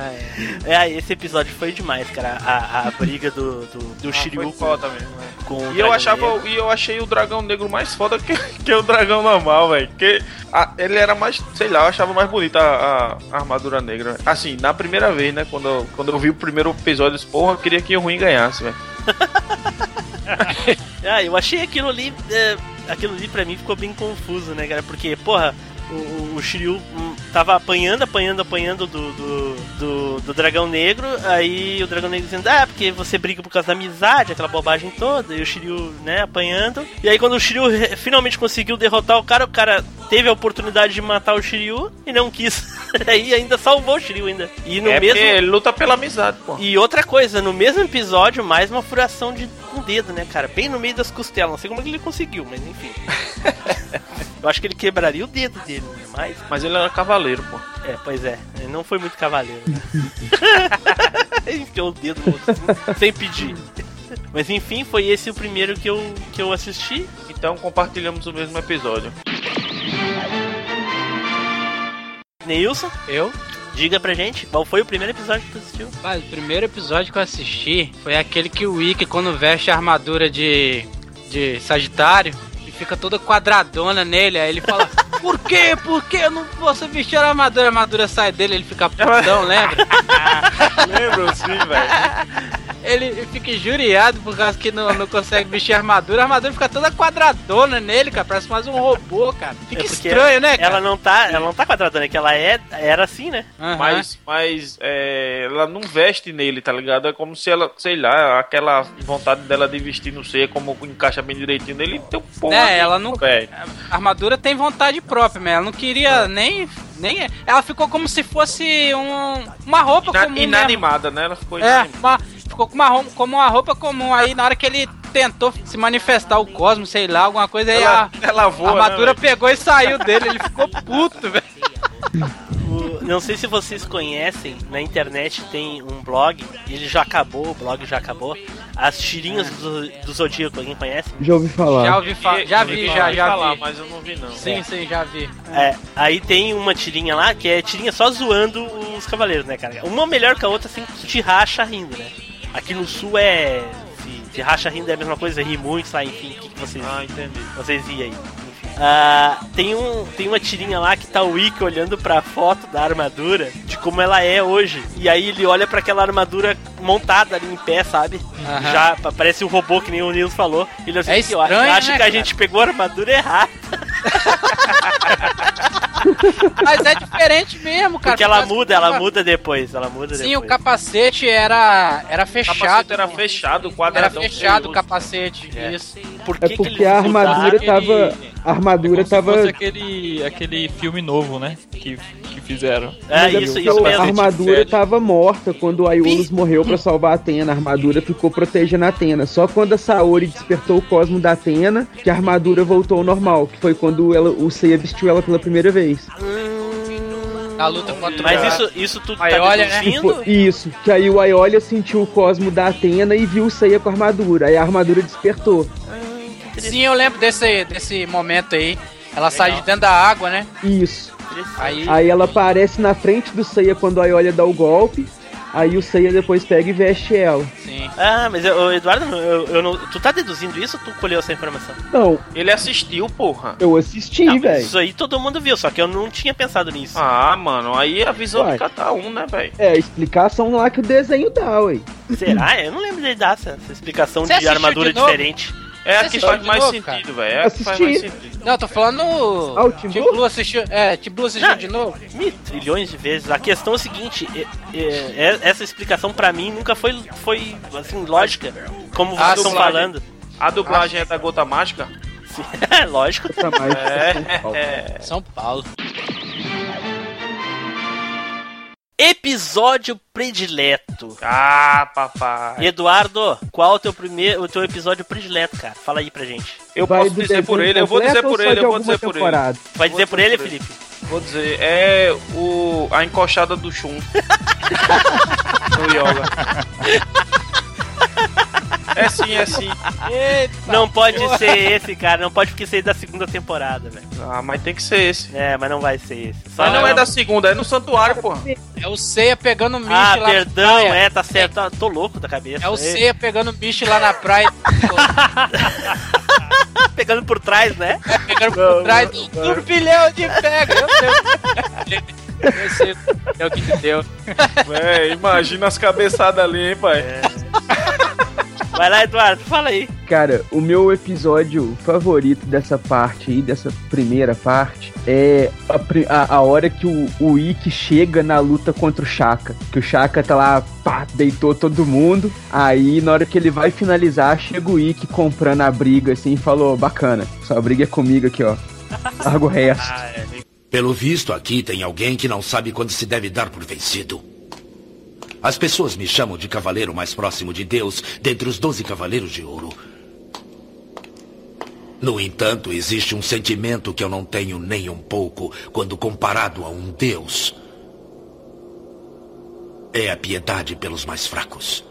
É, esse episódio foi demais, cara. A, a briga do, do, do Ah, Shiryu com, mesmo, né? com o E eu achava, Negro. e eu achei o dragão negro mais foda que, que o dragão normal, velho. Porque a- ele era mais, sei lá, eu achava mais bonita a, a armadura negra. Assim, na primeira vez, né? Quando, eu- quando eu vi o primeiro episódio, eu disse, porra, eu queria que o ruim ganhasse, velho. Ah, eu achei aquilo ali. é, aquilo ali pra mim ficou bem confuso, né, cara? Porque, porra, o, o Shiryu tava apanhando, apanhando, apanhando do, do, do, do Dragão Negro. Aí o Dragão Negro dizendo, ah, porque você briga por causa da amizade, aquela bobagem toda. E o Shiryu, né, apanhando. E aí quando o Shiryu finalmente conseguiu derrotar o cara, o cara teve a oportunidade de matar o Shiryu e não quis. aí ainda salvou o Shiryu ainda. E no é mesmo. ele luta pela amizade, pô. E outra coisa, no mesmo episódio, mais uma furação de um dedo, né, cara? Bem no meio das costelas. Não sei como é que ele conseguiu, mas enfim. Eu acho que ele quebraria o dedo dele, né? Mas. Mas ele era cavaleiro, pô. É, pois é. Ele não foi muito cavaleiro, né? ele enfiou o dedo no outro assim, sem pedir. Mas enfim, foi esse o primeiro que eu, que eu assisti. Então compartilhamos o mesmo episódio. Neilson, Eu? diga pra gente qual foi o primeiro episódio que tu assistiu. Mas o primeiro episódio que eu assisti foi aquele que o Ikki, quando veste a armadura de, de Sagitário, fica toda quadradona nele, aí ele fala, por quê? Por que eu não você vestir a armadura? A armadura sai dele, ele fica putão, lembra? Lembro sim, velho. Ele fica injuriado por causa que não, não consegue vestir a armadura. A armadura fica toda quadradona nele, cara. Parece mais um robô, cara. Fica É estranho, né, cara? Ela não tá, ela não tá quadradona, é que ela é, era assim, né? Aham. Mas, mas é, ela não veste nele, tá ligado? É como se ela, sei lá, aquela vontade dela de vestir, não sei, como encaixa bem direitinho nele, tem um pouco. É, ela não- velho. A armadura tem vontade própria, mas ela não queria nem. nem ela ficou como se fosse um, uma roupa Ina- comum. mesmo. inanimada, né? Ela ficou É, inanimada. uma, ficou com uma, como uma roupa comum. Aí na hora que ele tentou se manifestar o cosmos, sei lá, alguma coisa, aí Ela, a, ela a voa, armadura né, pegou e saiu dele. Ele ficou puto, velho. Não sei se vocês conhecem, na internet tem um blog, ele já acabou, o blog já acabou. As tirinhas do, do Zodíaco, alguém conhece? Já ouvi falar. Já ouvi falar, já vi, já, ouvi já falar, vi. mas eu não vi não. Sim, sim, já vi. É, aí tem uma tirinha lá que é tirinha só zoando os cavaleiros, né, cara? Uma melhor que a outra, assim, que te racha rindo, né? Aqui no sul é. Se, se racha rindo é a mesma coisa, ri muito, sai, enfim, o que, que vocês, Ah, entendi. vocês iam aí? Ah, tem, um, tem uma tirinha lá que tá o Ikki olhando pra foto da armadura, de como ela é hoje. E aí ele olha pra aquela armadura montada ali em pé, sabe? Aham. Já pa- parece um robô, que nem o Nils falou. Ele assim, É eu estranho, acho né, que a cara? gente pegou a armadura errada. Mas é diferente mesmo, cara. Porque ela muda, ela muda depois. Ela muda Sim, depois. o capacete era, era O fechado. capacete era fechado, o Era quadradão. fechado o capacete, É. isso. Por que É que porque eles a armadura tava. A armadura Como se tava. fosse aquele, aquele filme novo, né? Que, que fizeram. É, Mas é isso, isso a mesmo. armadura velho. tava morta quando o Aiolos morreu pra salvar a Atena. A armadura ficou protegendo a Atena. Só quando a Saori despertou o cosmo da Atena que a armadura voltou ao normal. Que foi quando ela, o Seiya vestiu ela pela primeira vez. Na luta contra Mas isso, isso tu tá Aí olha, né? deduzindo? Tipo, isso. Que aí o Aiolia sentiu o cosmo da Atena e viu o Seiya com a armadura. Aí a armadura despertou. Sim, eu lembro desse, desse momento aí. Ela sai de dentro da água, né? Isso. Aí, Aí ela aparece na frente do Seiya quando o Aiolia dá o golpe. Aí o Seiya depois pega e veste ela. sim. Ah, mas eu, Eduardo, eu, eu não, tu tá deduzindo isso ou tu colheu essa informação? Não, Ele assistiu, porra. eu assisti, velho. Isso aí todo mundo viu, só que eu não tinha pensado nisso. Ah, mano, aí a visão Uai. de cada um, né, velho? É, a explicação lá que o desenho dá, ué. Será? Eu não lembro de dar essa, essa explicação Você de armadura de novo? diferente. É a que faz de mais novo, sentido, velho. É a que faz mais sentido. Não, tô falando. Ah, o Team Blue? Blue assistiu. É, Team Blue assistiu Não. de novo. Mi- Trilhões de vezes. A questão é o seguinte, é- é- é- essa explicação pra mim nunca foi, foi assim, lógica. Como vocês estão falando. A dublagem é da Gota Mágica? Sim, é lógico. Mais É, é. São Paulo. Episódio predileto. Ah, papai. Eduardo, qual é o teu primeiro, o teu episódio predileto, cara? Fala aí pra gente. Eu Vai posso dizer por ele, eu vou dizer por ele, eu vou dizer por ele. temporada? Vai dizer por ele, por ele. Felipe? Vou dizer, é o a encoxada do Shun. no yoga. É sim, é sim. Eita, Não pode ser esse, cara. Não pode porque ser da segunda temporada, velho. Ah, mas tem que ser esse. É, mas não vai ser esse. Só Mas não é da segunda, é no santuário, porra. é o Ceia pegando Mish Ah, lá perdão, na praia. é, tá certo. Tá- Tô louco da cabeça. É o É. Ceia pegando Mish lá na praia. Pegando por trás, né? pegando por trás do turbilhão de pega. Eu sei. Eu sei. É o que te deu. Véi, imagina as cabeçadas ali, hein, pai. Vai lá, Eduardo, fala aí. Cara, o meu episódio favorito dessa parte aí, dessa primeira parte, é a, a, a hora que o, o Ikki chega na luta contra o Shaka. Que o Shaka tá lá, pá, deitou todo mundo. Aí, na hora que ele vai finalizar, chega o Ikki comprando a briga, assim, e falou, bacana, sua briga é comigo aqui, ó. Larga o resto. Ah, é. Pelo visto, aqui tem alguém que não sabe quando se deve dar por vencido. As pessoas me chamam de cavaleiro mais próximo de Deus dentre os doze cavaleiros de ouro. No entanto, existe um sentimento que eu não tenho nem um pouco quando comparado a um Deus. É a piedade pelos mais fracos.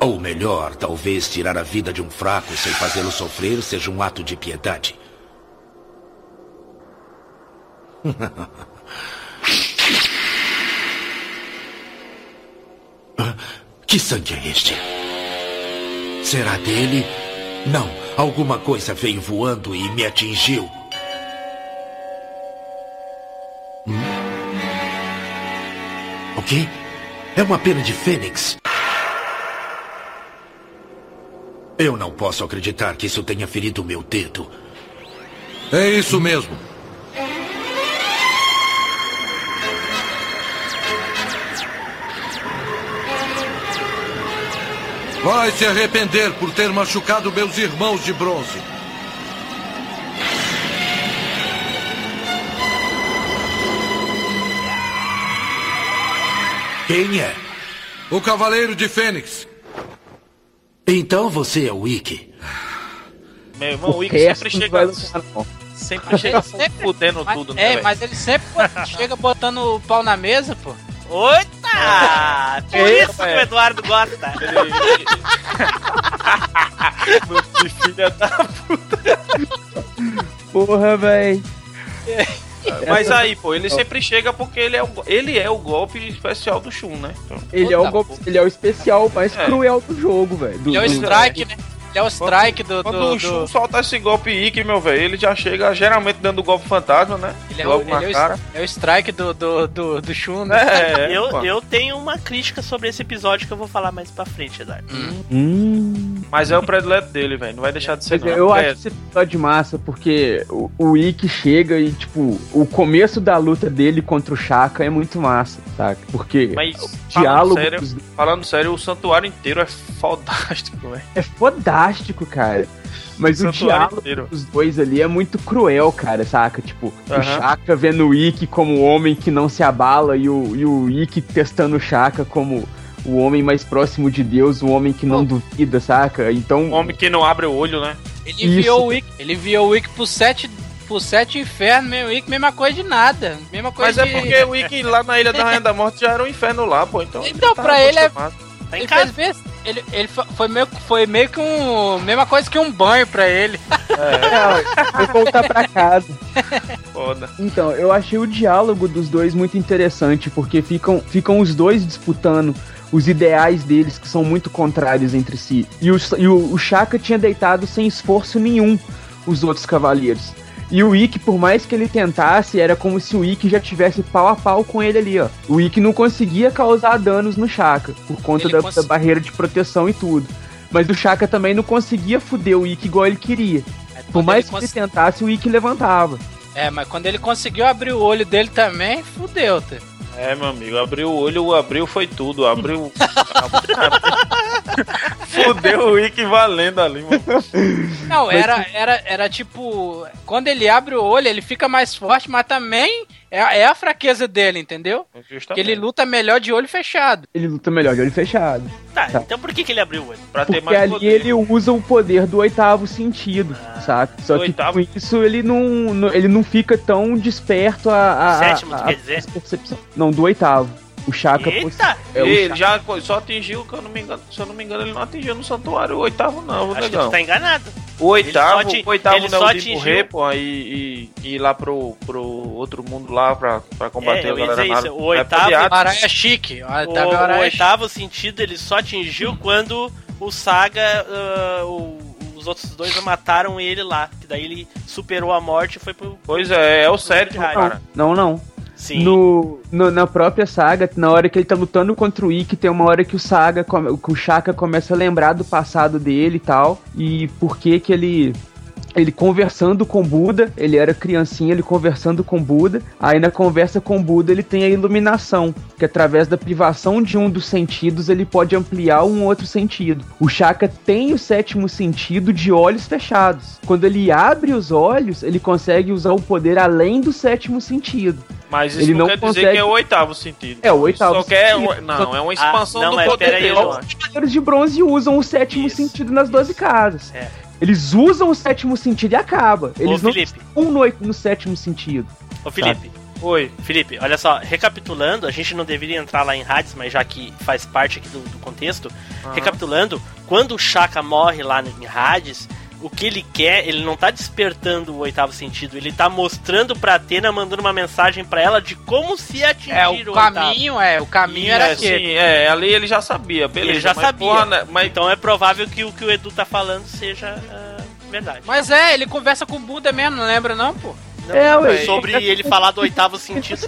Ou melhor, talvez tirar a vida de um fraco sem fazê-lo sofrer seja um ato de piedade. Que sangue é este? Será dele? Não, alguma coisa veio voando e me atingiu. Hum? O quê? É uma pena de fênix. Eu não posso acreditar que isso tenha ferido meu dedo. É isso mesmo. Vai se arrepender por ter machucado meus irmãos de bronze. Quem é? O Cavaleiro de Fênix. Então você é o Wiki. Meu irmão, o Wick resto sempre chega. lutar. Sempre chega fudendo Mas- tudo, né? é, mas ele sempre chega botando o pau na mesa, pô. Oita! Por É, isso que o é. Eduardo gosta. Que filha da. Porra, véi. Mas aí, pô, ele sempre chega porque ele é o, ele é o golpe especial do Shun, né? Então, Ele é, o golpe, ele é o especial mais É. cruel do jogo, velho. Ele é o do- strike, né? Ele é o strike do. Quando do, o Shun do- solta esse golpe Ikki, meu velho, ele já chega geralmente dando o golpe fantasma, né? Ele é o, ele é o- cara. é o strike do, do, do, do Shun, né? É, é, eu, pô. eu tenho uma crítica sobre esse episódio que eu vou falar mais pra frente, Eduardo. Hum. Mas é o predileto dele, velho. Não vai deixar de ser, não. eu É, acho esse episódio massa porque o, o Ikki chega e, tipo, o começo da luta dele contra o Shaka é muito massa, saca? Porque Mas, o falando diálogo sério, dos- falando sério, o santuário inteiro é fodástico, velho. é fodástico, cara. Mas o Santuário diálogo inteiro. dos dois ali é muito cruel, cara, saca? Tipo, o Aham. Shaka vendo o Ikki como o homem que não se abala e o, e o Ikki testando o Shaka como o homem mais próximo de Deus, o homem que não duvida, saca? Então, Um homem que não abre o olho, né? Ele Isso. enviou o Wick, ele enviou o Wick pro sete, pro sete infernos, mesmo Wick, mesma coisa de nada. Mesma coisa Mas é de... porque o Ikki lá na Ilha da Rainha da Morte já era um inferno lá, pô. Então, Então, tá pra ele é-. Tá em Ele, casa. fez ele, ele fo- foi, meio, foi meio que um. Mesma coisa que um banho pra ele. é, vai voltar pra casa. Foda. Então, eu achei o diálogo dos dois muito interessante, porque ficam, ficam os dois disputando os ideais deles, que são muito contrários entre si. E o, e o, o Shaka tinha deitado sem esforço nenhum os outros cavaleiros. E o Ikki, por mais que ele tentasse, era como se o Ikki já tivesse pau a pau com ele ali, ó. O Ikki não conseguia causar danos no Shaka, por conta da, cons- da barreira de proteção e tudo. Mas o Shaka também não conseguia fuder o Ikki igual ele queria. Por Quando mais ele que ele tentasse, o Ikki levantava. É, mas quando ele conseguiu abrir o olho dele também, fudeu, tá? É, meu amigo, abriu o olho, o abriu foi tudo. Abriu. Fudeu o Ikki valendo ali, mano. Não, era, era, era tipo. Quando ele abre o olho, ele fica mais forte, mas também é, é a fraqueza dele, entendeu? Que ele luta melhor de olho fechado. Ele luta melhor de olho fechado. Tá, Tá. então por que, que ele abriu o olho? Pra ter Porque mais ali poder. ele usa o poder do oitavo sentido, saca? Só Do que oitavo? com isso ele não, não- ele não fica tão desperto a, a, a- Sétimo, tu a- quer dizer? a percepção. Não, do oitavo. O Chaka Eita! é o ele Chaka. já só atingiu, que eu não me engano, se eu não me engano, ele não atingiu no santuário o oitavo, não, Acho que negão. tu tá enganado. O oitavo, Ele o oitavo ele não só é de atingiu- morrer, pô, e, e, e ir lá pro, pro outro mundo lá pra, pra combater É, eu a galera na- isso, o oitavo-. Araia chique. O, O, o Araia oitavo sentido ele só atingiu quando o Saga, ah, o- os outros dois mataram ele lá. Que daí ele superou a morte e foi pro. Pois é, é o sétimo, cara. Não, não. Sim. No, no- na própria saga, na hora que ele tá lutando contra o Ikki, tem uma hora que o Saga, que o Shaka começa a lembrar do passado dele e tal, e por que que ele ele conversando com Buda, ele era criancinha, ele conversando com Buda, aí na conversa com Buda ele tem a iluminação, que através da privação de um dos sentidos ele pode ampliar um outro sentido. O Shaka tem o sétimo sentido de olhos fechados. Quando ele abre os olhos, ele consegue usar o poder além do sétimo sentido. Mas isso Ele não, não quer dizer consegue- que é o oitavo sentido. É o oitavo Só quer sentido. um- não, é uma Ah, expansão não, do mas poder. Eduardo. Os Cavaleiros de Bronze usam o sétimo sentido nas 12 casas. É. Eles usam o sétimo sentido e acaba. Eles não Felipe. estão no, no sétimo sentido. Ô Felipe. Oi. Felipe, olha só, recapitulando, a gente não deveria entrar lá em Hades, mas já que faz parte aqui do, do contexto, recapitulando, quando o Shaka morre lá em Hades, o que ele quer, ele não tá despertando o oitavo sentido, ele tá mostrando pra Atena, mandando uma mensagem pra ela de como se atingir É, o oitavo. caminho, é, o caminho era é, aquele. sim, é, ali ele já sabia, beleza. ele já mas, sabia. porra, né, mas Então é provável que o que o Edu tá falando seja ah, verdade. Mas é, ele conversa com o Buda mesmo, não lembra não, pô? Não, É, não, ué. sobre ele falar do oitavo sentido.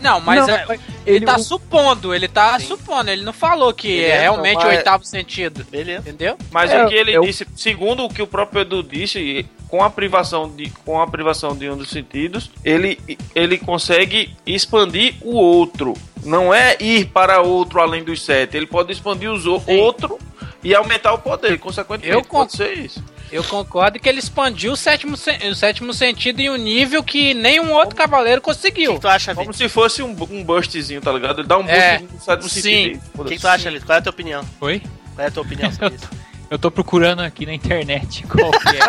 Não, mas Não, é- mas ele, ele- tá o- supondo, ele tá supondo, ele não falou que Beleza, é realmente o mas- oitavo sentido. Beleza. Entendeu? Mas É, o que ele eu- disse, segundo o que o próprio Edu disse, com a privação de, com a privação de um dos sentidos, ele, ele consegue expandir o outro. Não é ir para outro além dos sete. Ele pode expandir os o- outro e aumentar o poder. Consequentemente, Eu pode ser isso. Eu concordo que ele expandiu o sétimo, o sétimo sentido em um nível que nenhum outro cavaleiro O que, conseguiu. que tu acha, Como se fosse um, um burstzinho, tá ligado? Ele dá um É, boost no sétimo sim. sentido. O que, que tu acha, Vitor? Qual é a tua opinião? Oi? Qual é a tua opinião sobre isso? Eu tô procurando aqui na internet qual que é.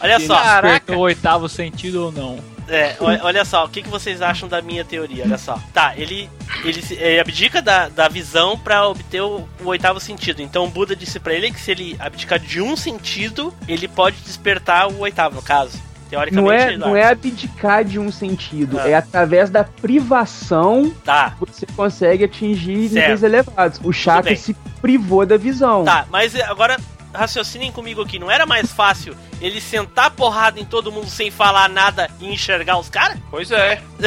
Olha só. ele despertou o oitavo sentido ou não. É, olha, só, o que, que vocês acham da minha teoria? Olha só. Tá, ele, ele, ele abdica da, da visão pra obter o, o oitavo sentido. Então o Buda disse pra ele que se ele abdicar de um sentido, ele pode despertar o oitavo, no caso. Teoricamente, Não é, não é abdicar de um sentido, Ah. é através da privação Tá, você consegue atingir Certo. níveis elevados. O bem. se privou da visão. tá, mas agora raciocinem comigo aqui. Não era mais fácil ele sentar porrada em todo mundo sem falar nada e enxergar os caras? Pois é.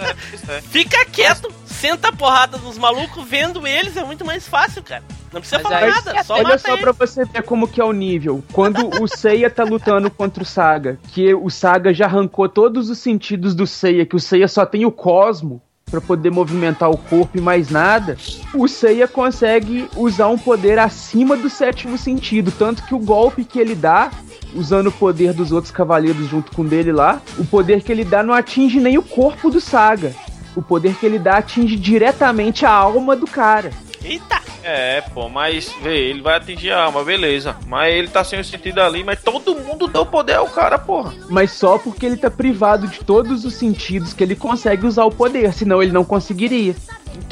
É, pois é. Fica quieto, senta a porrada nos malucos, vendo eles é muito mais fácil, cara. Não precisa Mas falar aí- nada, só Olha mata só eles. pra você ver como que é o nível. Quando o Seiya tá lutando contra o Saga, que o Saga já arrancou todos os sentidos do Seiya, que o Seiya só tem o cosmo pra poder movimentar o corpo e mais nada, o Seiya consegue usar um poder acima do sétimo sentido, tanto que o golpe que ele dá, usando o poder dos outros cavaleiros junto com dele lá, o poder que ele dá não atinge nem o corpo do Saga. O poder que ele dá atinge diretamente a alma do cara. Eita! É, pô, mas vê, ele vai atingir a alma, beleza. Mas ele tá sem o sentido ali, mas todo mundo deu poder ao cara, porra. mas só porque ele tá privado de todos os sentidos que ele consegue usar o poder, senão ele não conseguiria.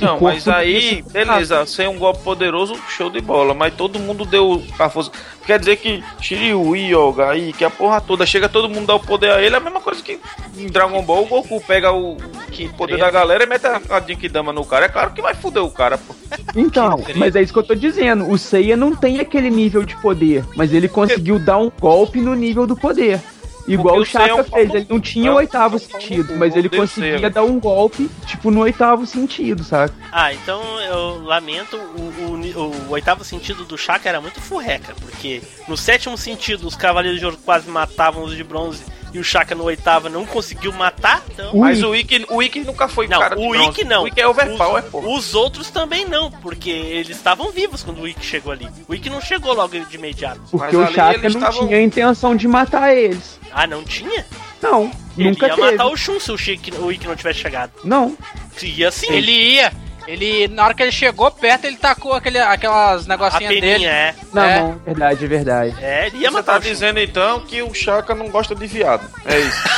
Não, mas aí, beleza, sem um golpe poderoso, show de bola. Mas todo mundo deu a força. Quer dizer que Shiryu, Yoga aí, que a porra toda, chega todo mundo dar o poder a ele, é a mesma coisa que em Dragon Ball o Goku pega o que poder da galera e mete a, a Genkidama no cara. É claro que vai foder o cara, pô. Então, mas é isso que eu tô dizendo. O Seiya não tem aquele nível de poder, mas ele conseguiu dar um golpe no nível do poder. Igual o é um fez, ele não tinha o oitavo sentido, mas ele conseguia dar um golpe, tipo, no oitavo sentido, sabe? Ah, então eu lamento, o, o, o oitavo sentido do Shaka era muito furreca, porque no sétimo sentido os Cavaleiros de Ouro quase matavam os de bronze e o Shaka no oitavo não conseguiu matar, então... Mas o Ikki, o Ikki nunca foi Não, cara de o. Ikki não. O Ikki é overpower, os, pô. os outros também não, porque eles estavam vivos quando o Ikki chegou ali. O Ikki não chegou logo de imediato. Porque Mas o eles não estavam- tinha a intenção de matar eles. Ah, não tinha? Não, Ele nunca ia teve. matar o Shun se o, Shiki, o Ikki não tivesse chegado. Não. Ia sim. Ele ia. Ele, na hora que ele chegou perto, ele tacou aquele, aquelas negocinhas peninha, dele. é. Na É. mão, verdade, é verdade. É, ele ia Você matar tá dizendo então que o Chaka não gosta de viado. É isso.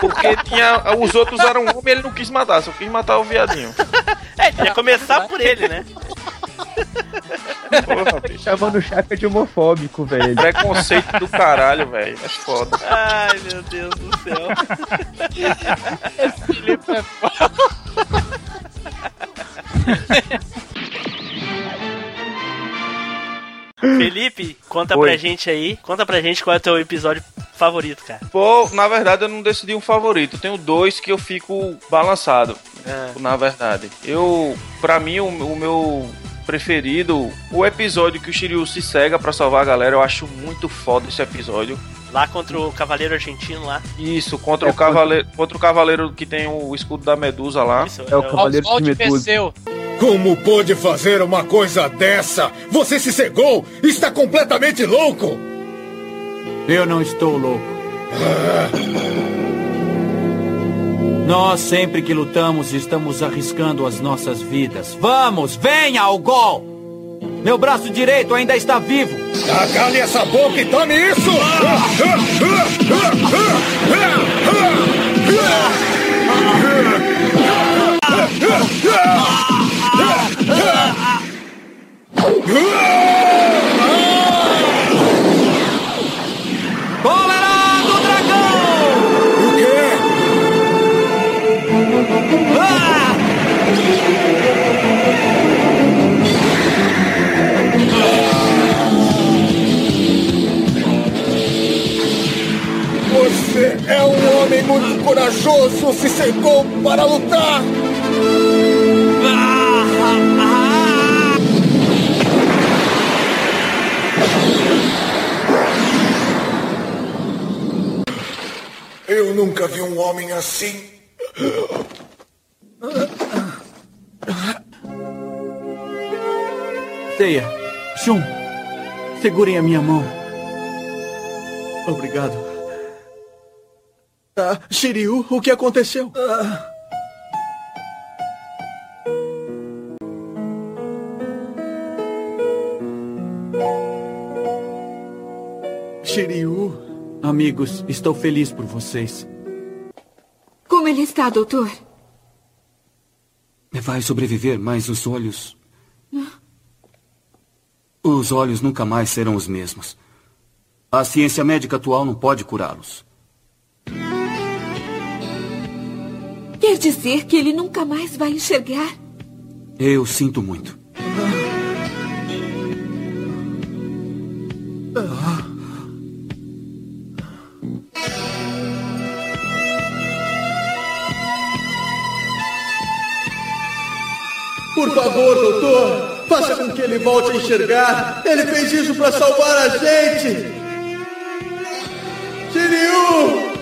Porque tinha, os outros eram homem e ele não quis matar, só quis matar o viadinho. É, ia começar por ele, né? Porra, bicho. Chamando o Shaka de homofóbico, velho. Preconceito do caralho, velho. É foda. Ai, meu Deus do céu. Felipe é foda. Felipe, conta Oi. pra gente aí. Conta pra gente qual é o teu episódio favorito, cara. Pô, na verdade eu não decidi um favorito. Eu tenho dois que eu fico balançado. É. Na verdade. Eu, pra mim, o, o meu preferido, o episódio que o Shiryu se cega pra salvar a galera, eu acho muito foda esse episódio. Lá contra o Cavaleiro Argentino lá. Isso, contra É, o cavaleiro, contra o cavaleiro que tem o escudo da Medusa lá. É o Cavaleiro de Medusa. Como pôde fazer uma coisa dessa? Você se cegou? Está completamente louco! Eu não estou louco. Nós, sempre que lutamos, estamos arriscando as nossas vidas. Vamos, venha ao gol! Meu braço direito ainda está vivo. Acalhe essa boca e tome isso! Cólera para lutar! Eu nunca vi um homem assim. Teia, Shun, segurem a minha mão. Obrigado. Ah, Shiryu, o que aconteceu? Shiryu. Amigos, estou feliz por vocês. Como ele está, doutor? Vai sobreviver, mas os olhos. Os olhos nunca mais serão os mesmos. A ciência médica atual não pode curá-los. Quer dizer que ele nunca mais vai enxergar? Eu sinto muito. Por favor, doutor, faça com que ele volte a enxergar. Ele fez isso para salvar a gente. Shiryu!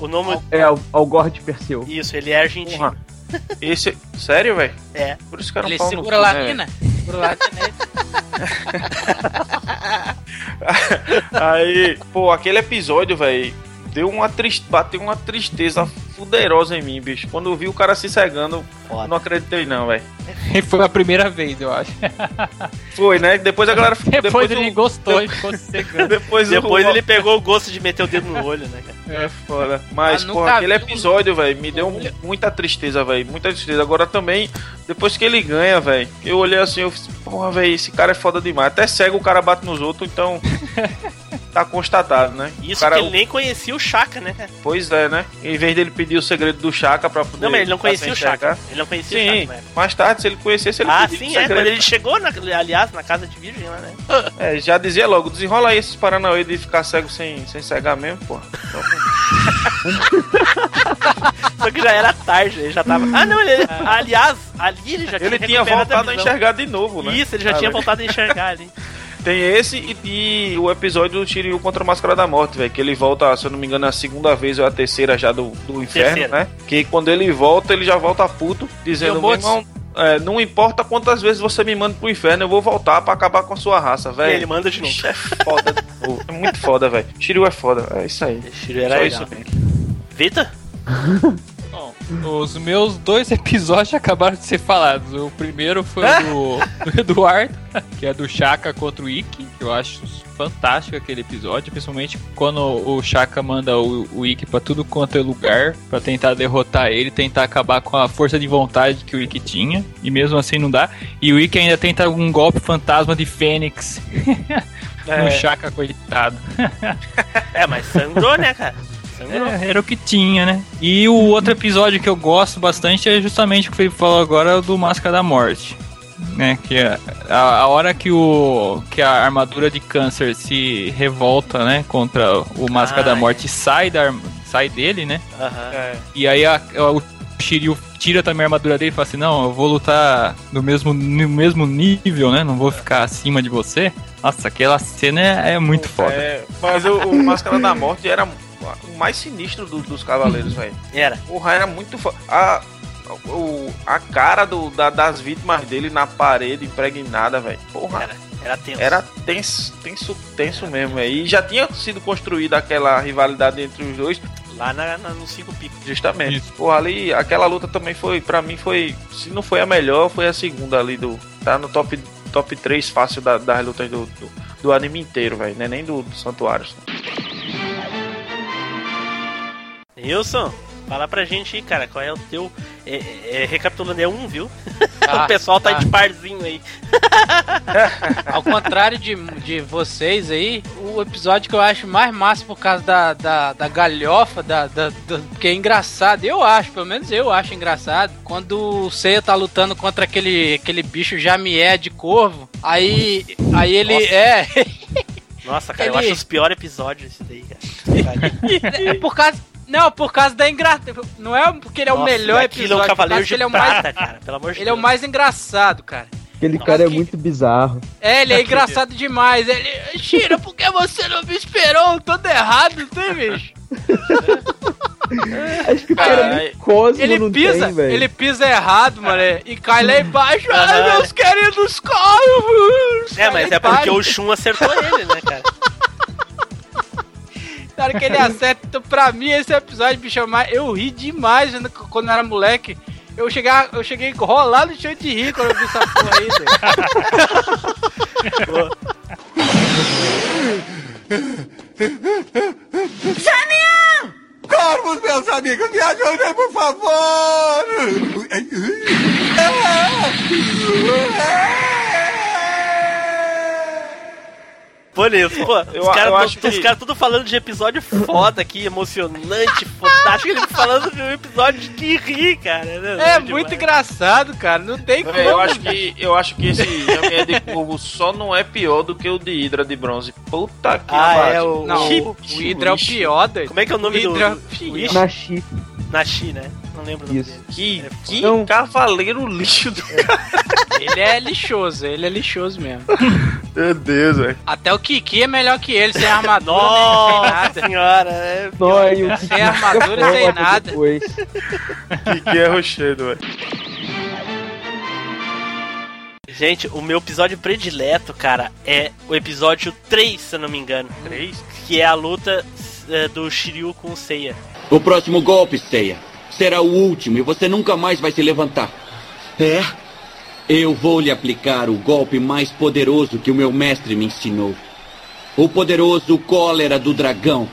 O nome. É, o Algor de Perseu. Isso, ele é argentino. Esse. Sério, velho? É. Por isso que era um Ele pau no segura cu, a né, latina? Segura a latina. Aí, pô, aquele episódio, velho, deu uma triste, bateu uma tristeza fuderosa em mim, bicho. Quando eu vi o cara se cegando, eu não acreditei não, velho. E foi a primeira vez, eu acho. Foi, né? Depois a galera ficou. Depois ele o- gostou e ficou cegando. Depois, Depois o- ele pegou o gosto de meter o dedo no olho, né, cara? É foda. Mas, Ah, pô, aquele vi um- episódio, velho, me deu muita tristeza, velho. Muita tristeza. Agora também, depois que ele ganha, velho, eu olhei assim, eu fiz, porra, velho, esse cara é foda demais. Até cego o cara bate nos outros, então. tá constatado, né? Isso cara, que ele nem conhecia o Chaka, né, cara? Pois é, né? Em vez dele pedir o segredo do Chaka pra poder. Não, mas ele não conhecia o. Chaka. Ele não conhecia Sim, o Chaka, né? mais tarde, se ele conhecesse, ele Ah, sim, é. Quando ele chegou, na, aliás, na casa de virgem lá, né? É, já dizia logo, desenrola aí esses paranauê de ficar cego sem, sem cegar mesmo, pô. Só que já era tarde, ele já tava. Ah, não, ele. Aliás, ali ele já Ele tinha tinha recuperado voltado a visão. enxergar de novo, né? Isso, ele já Ah, tinha velho. voltado a enxergar ali. Tem esse e, e o episódio do Shiryu contra a Máscara da Morte, velho. Que ele volta, se eu não me engano, é a segunda vez ou a terceira já do, do inferno, Terceira. né? Que quando ele volta, ele já volta puto, dizendo: Meu irmão, é, não importa quantas vezes você me manda pro inferno, eu vou voltar pra acabar com a sua raça, velho. Ele manda de novo. É foda. É muito foda, velho. Shiryu é foda, é isso aí. Shiryu era Só legal. isso mesmo. Os meus dois episódios acabaram de ser falados. O primeiro foi o do, do Eduardo, que é do Chaka contra o Ikki, que eu acho fantástico aquele episódio, principalmente quando o Chaka manda o, o Ikki pra tudo quanto é lugar pra tentar derrotar ele, tentar acabar com a força de vontade que o Ikki tinha, e mesmo assim não dá. E o Ikki ainda tenta um golpe fantasma de Fênix É. no Chaka, coitado. É, mas sangrou, né, cara? Sangrou. É, era o que tinha, né? E o outro episódio que eu gosto bastante é justamente o que o Felipe falou agora, do Máscara da Morte. Né, que é a, a hora que, o, que a armadura de câncer se revolta né, contra o Máscara da é. Morte sai da, sai dele, né? Aham. É. E aí a- o Shiryu tira também a armadura dele e fala assim: Não, eu vou lutar no mesmo, no mesmo nível, né? Não vou ficar acima de você. Nossa, aquela cena é, é muito foda. É, mas o, o Máscara da Morte era o mais sinistro do- dos cavaleiros, velho. Era. Porra, era muito foda. A, o, a cara do, da- das vítimas dele na parede impregnada, velho. Porra. Era, era tenso. Era tenso, tenso, tenso mesmo, velho. E já tinha sido construída aquela rivalidade entre os dois. Lá na, na, no 5 picos. Justamente. Porra, ali, aquela luta também foi, pra mim, foi. Se não foi a melhor, foi a segunda ali do. Tá no top, top 3 fácil da- das lutas do, do, do anime inteiro, velho. Não é nem do, do Santuário. Wilson, fala pra gente aí, cara, qual é o teu. É, é, recapitulando, é um, viu? Ah, o pessoal tá tá. de parzinho aí. Ao contrário de, de vocês aí, o episódio que eu acho mais massa por causa da, da, da galhofa, da, da, da- porque é engraçado, eu acho, pelo menos eu acho engraçado, quando o Seiya tá lutando contra aquele, aquele bicho Jamié de corvo, aí, aí ele Nossa. é... Nossa, cara, eu Ele- acho os piores episódios esse daí, cara. é por causa... Não, por causa da engraçada. Não é porque ele é o Nossa, melhor aquilo é um episódio, cavaleiro de que ele é o prata, mais... cara, pelo amor de Ele é o Deus. mais engraçado, cara. Aquele cara é muito bizarro. É, ele é engraçado demais. Ele, Shira, por que você não me esperou? Todo errado, não tem, bicho? Acho que o cara nem Cosmo Ele pisa, tem, ele pisa errado, mano, e cai lá embaixo. Ai, meus queridos corvos! É, mas é porque o Shun acertou ele, né, cara? Na hora que ele acerta, então, pra mim, esse episódio, bicho, é mais- eu ri demais né, quando eu era moleque. Eu, chegar, eu cheguei a rolar no chão de rir quando eu vi essa porra aí, velho. Janian! Corvos, meus amigos, me ajudem, por favor! Nilson, pô, Eu- os caras que- os caras tudo falando de episódio foda aqui, emocionante, fantástico. Ele falando de um episódio de rir, cara. né? É Demais. muito engraçado, cara. Não tem como. É, eu acho que eu acho que esse Jamié de Corvo só não é pior do que o de Hidra de Bronze. Puta que Ah, pariu. é o- Não, o, o Hydra é o pior, doido. Como é que é o nome do- Hydra- do... Wish? Nashi. Nashi, né? Não lembro o nome Isso. dele. Que, que Não. cavaleiro lixo do Ele é lixoso, ele é lixoso mesmo. Meu Deus, velho. Até o Kiki é melhor que ele, sem armadura, Nossa nada. senhora, é o Sem Kiki armadura, sem nada. Que, que é rochedo, velho. Gente, o meu episódio predileto, cara, é o episódio 3, se eu não me engano. 3? Que é a luta eh, do Shiryu com o Seiya. O próximo golpe, Seiya, será o último e você nunca mais vai se levantar. É? Eu vou lhe aplicar o golpe mais poderoso que o meu mestre me ensinou. O poderoso cólera do dragão.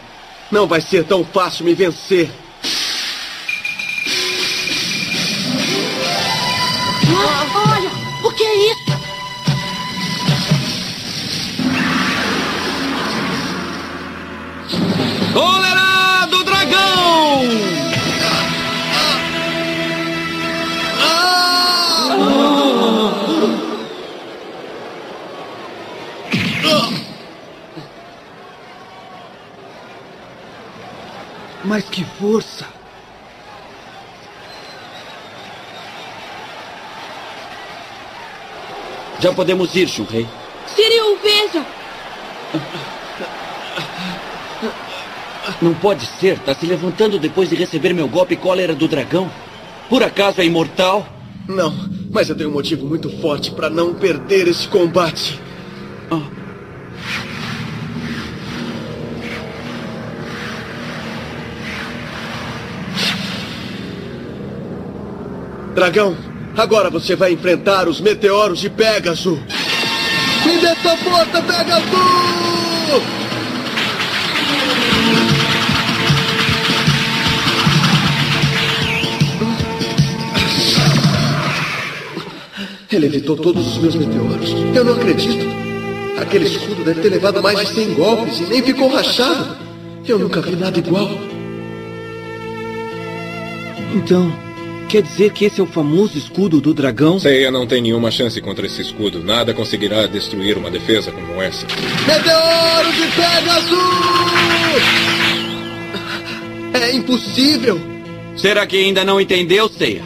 Não vai ser tão fácil me vencer. Ah, olha, o que é isso? Cólera Mas que força! Já podemos ir, Shunrei. Siriu, veja! Não pode ser, tá se levantando depois de receber meu golpe cólera do dragão? Por acaso é imortal? Não, mas eu tenho um motivo muito forte para não perder esse combate. Dragão, agora você vai enfrentar os meteoros de Pégaso. Me dê essa força, Pégaso! Ele evitou todos os meus meteoros. Eu não acredito. Aquele escudo deve ter levado mais de 100 golpes e nem ficou rachado. Eu nunca vi nada igual. Então, quer dizer que esse é o famoso escudo do dragão? Seiya não tem nenhuma chance contra esse escudo. Nada conseguirá destruir uma defesa como essa. Meteoro de Pégaso! É impossível! Será que ainda não entendeu, Seiya?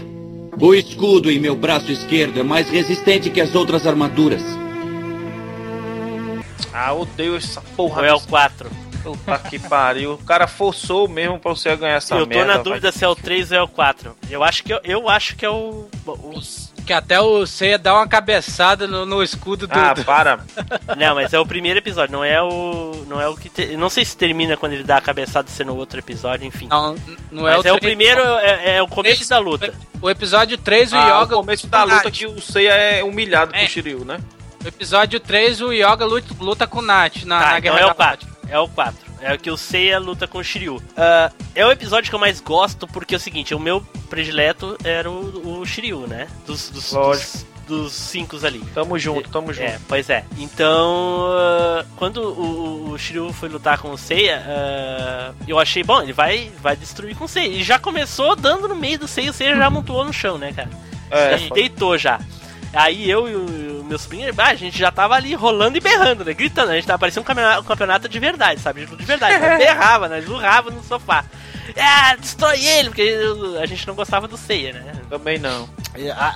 O escudo em meu braço esquerdo é mais resistente que as outras armaduras. Ah, odeio essa porra. Ou é o desse- 4? Puta que pariu. O cara forçou mesmo pra você ganhar essa eu tô merda. na vai. dúvida se é o 3 ou é o 4. Eu acho que, eu, eu acho que é o. o- Que até o Seiya dá uma cabeçada no, no escudo do. Ah, para. Não, mas é o primeiro episódio, não é o. Não é o que. te- Não sei se termina quando ele dá a cabeçada se é no outro episódio, enfim. Não, não é mas o é o primeiro, é, é o começo da luta. O episódio 3, o Ah, Yoga. o começo da luta que o Seiya é humilhado com o Shiryu, né? No episódio 3, o Yoga luta, luta com o Nath na, Tá, na então Guerra é o Galáctica. 4. É o 4. É o que o Seiya luta com o Shiryu. Ah, é o episódio que eu mais gosto porque é o seguinte, o meu predileto era o, o Shiryu, né? Dos, dos, Lógico. dos, dos cinco ali. Tamo junto, tamo junto. É, pois é. Então, ah, quando o, o Shiryu foi lutar com o Seiya, ah, eu achei, bom, ele vai, vai destruir com o Seiya. E já começou dando no meio do Seiya, o Seiya já montou no chão, né, cara? É, já deitou já. Aí eu e o meu sobrinho, a gente já tava ali rolando e berrando, né? Gritando. A gente tava parecendo um campeonato, um campeonato de verdade, sabe? De verdade. Nós berrava, nós urrava no sofá. Ah, destrói ele, porque a gente não gostava do Seiya, né? Também não.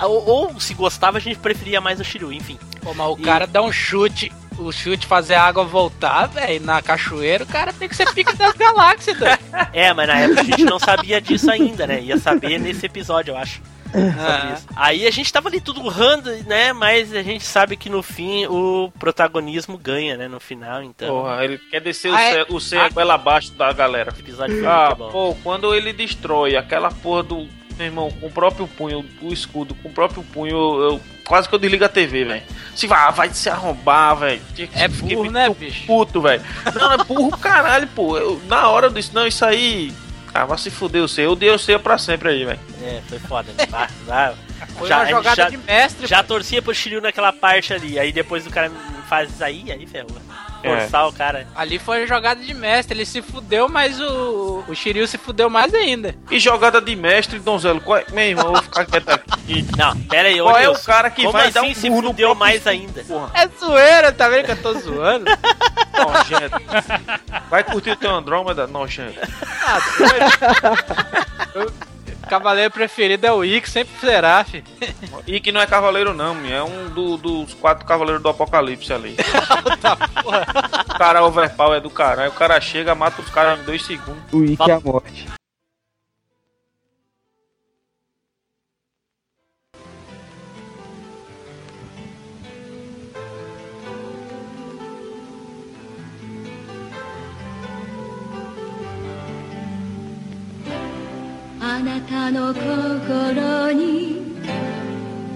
Ou, ou, se gostava, a gente preferia mais o Shiryu, enfim. Pô, mas o cara dá um chute, o chute fazer a água voltar, velho, na cachoeira, o cara tem que ser pica das galáxias, doido. É, mas na época a gente não sabia disso ainda, né? Ia saber nesse episódio, eu acho. Isso. Aí a gente tava ali tudo urrando, né? Mas a gente sabe que no fim o protagonismo ganha, né? No final, então. Porra, ele quer descer Ah, o é? O Seiya goela abaixo da galera. Ah, muito bom. pô, quando ele destrói aquela porra do. Meu irmão, com o próprio punho, o escudo, com o próprio punho, eu, eu- quase que eu desligo a TV, velho. Se vai, vai se arrombar, velho. É burro, né, bicho? Puto, velho. Não, é burro caralho, pô. Eu, na hora eu disse, não, isso aí. Ah, vai se fuder o Seiya. Eu dei o Seiya pra sempre aí, velho. É, foi foda, né? Vai, vai. Foi Já- uma jogada já- de mestre. Já torcia pro Shiryu naquela parte ali. Aí depois o cara faz isso aí, aí ferrou. É. Forçar o cara. Ali foi jogada de mestre, ele se fudeu, mas o, o Shiryu se fudeu mais ainda. E jogada de mestre, Donzelo. Qual é... Meu irmão, eu vou ficar quieto aqui. Não, pera aí, ô Qual é o cara que como vai assim dar um se burro no fudeu próprio mais ainda? Porra, É zoeira, tá vendo que eu tô zoando? nojento. Vai curtir o teu Andrômeda, nojento. O cavaleiro preferido é o Ikki, sempre será, fi. E que não é cavaleiro, não, é um do- dos quatro cavaleiros do apocalipse ali. o cara overpower é do caralho. O cara chega, mata os caras em dois segundos. O Ikki é a morte.「あなたの心に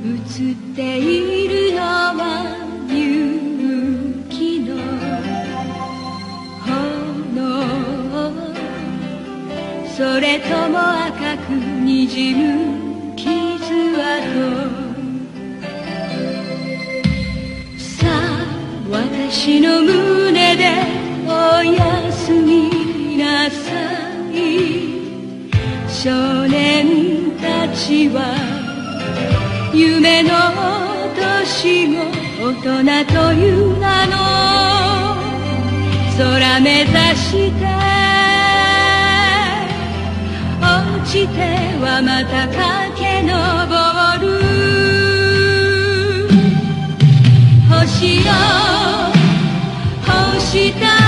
映っているのは勇気の炎。それとも赤くにじむ傷跡。さあ私の胸でおやすみなさい。少年たちは夢の年も大人という名の。空目指して。落ちてはまた駆け上る。星よ星た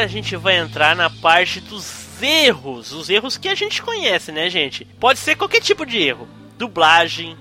agora a gente vai entrar na parte dos erros. Os erros que a gente conhece, né, gente? Pode ser qualquer tipo de erro. Dublagem,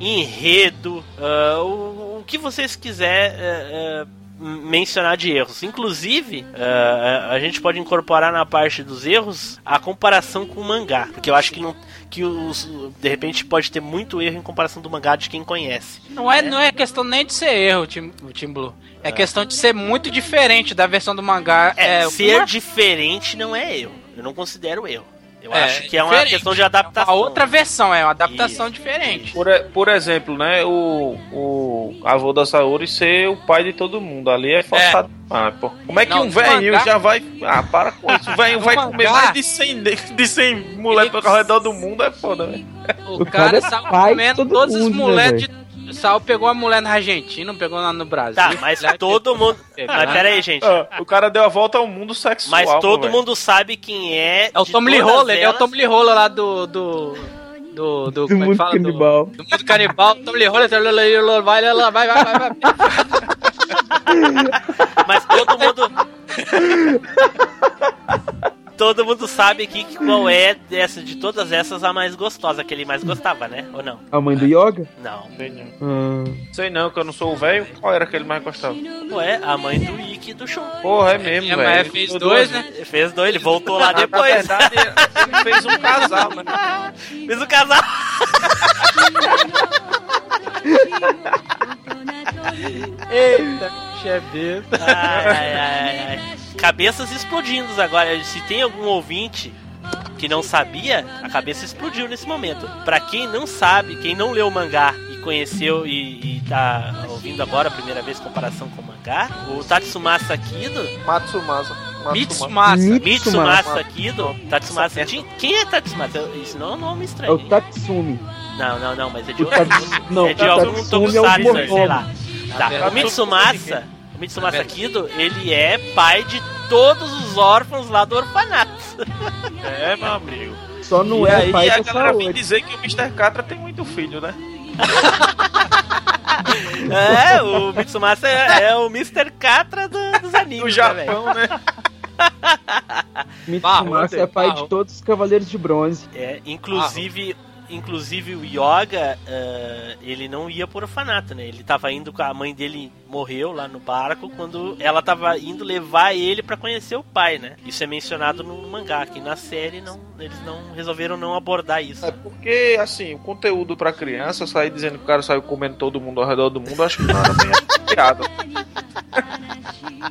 enredo, ah, o, o que vocês quiser ah, ah, mencionar de erros. Inclusive, ah, a gente pode incorporar na parte dos erros a comparação com o mangá. Porque eu acho que não. Que os, de repente pode ter muito erro em comparação do mangá de quem conhece. Não é, não é questão nem de ser erro, Tim, o Team Blue. É, questão de ser muito diferente da versão do mangá. É, É, ser uma- diferente não é erro. Eu não considero erro. Eu acho que é uma questão de adaptação. A outra versão, é uma adaptação diferente. Por, por exemplo, né, o, o avô da Saori ser o pai de todo mundo. Ali é forçado demais, pô. Como é que Não, um no velhinho mangá- já vai. Ah, para com isso. O velhinho No vai mangá- comer mais de 100, de de 100 moleques ao redor do mundo, é foda, velho. O, O cara cara é de comendo todo todas as mundo, né, mulheres de. Sal pegou a mulher na Argentina, não pegou lá no Brasil. Tá, mas todo mundo. Mas pera aí, gente. Ah, o cara deu a volta ao mundo sexual. Mas pô, todo velho. mundo sabe quem é. É o Tom Lee Roller, ele é o. Tom Lee Roller lá do. do. do. do, como é que mundo fala? canibal. Do, do mundo canibal. Tom Lee Roller, vai, vai, vai, vai, vai, vai. Mas todo mundo. todo mundo sabe aqui que qual é dessa, de todas essas a mais gostosa, que ele mais gostava, né? Ou não? A mãe do Yoga? Não. Sei não. Ah, Sei não, que eu não sou o velho. Qual era que ele mais gostava? Não é a mãe do Ikki e do Shun. Porra, é mesmo, É, velho. mas Ele fez dois, né? Ele fez dois, ele voltou lá Na depois. verdade, ele fez um casal, né? Fez o casal. Eita, chefe. Ai, ai, ai, ai. Cabeças explodindo agora. Se tem algum ouvinte que não sabia, a cabeça explodiu nesse momento. Pra quem não sabe, quem não leu o mangá e conheceu e, e tá ouvindo agora a primeira vez comparação com o mangá, o Tatsumasa Kido, Matsumasa. Mitsumasa. Mitsumasa Kido, Tatsumasa. Quem é Tatsumasa? Isso não é um nome é estranho. o Tatsumi. Não, não, não, mas é de outro. Não, é de o algum é tokusatsu, mordomo. sei lá. Tá. verdade- O Mitsumasa, o Mitsumasa Kido, ele é pai de todos os órfãos lá do orfanato. É, meu amigo. Só não e é aí pai a galera vem dizer que o Mr. Catra tem muito filho, né? É, o Mitsumasa é, é o Mr. Catra do- dos animes, No né, Japão, né? Mitsumasa é pai Barro. de todos os Cavaleiros de Bronze. É, inclusive, inclusive o Yoga, ah, ele não ia por orfanato, né? Ele tava indo com a mãe dele morreu lá no barco quando ela tava indo levar ele pra conhecer o pai, né? Isso é mencionado no mangá, que na série não, eles não resolveram não abordar isso. É porque, assim, o conteúdo pra criança, sair dizendo que o cara saiu comendo todo mundo ao redor do mundo, acho que não era bem apropriado.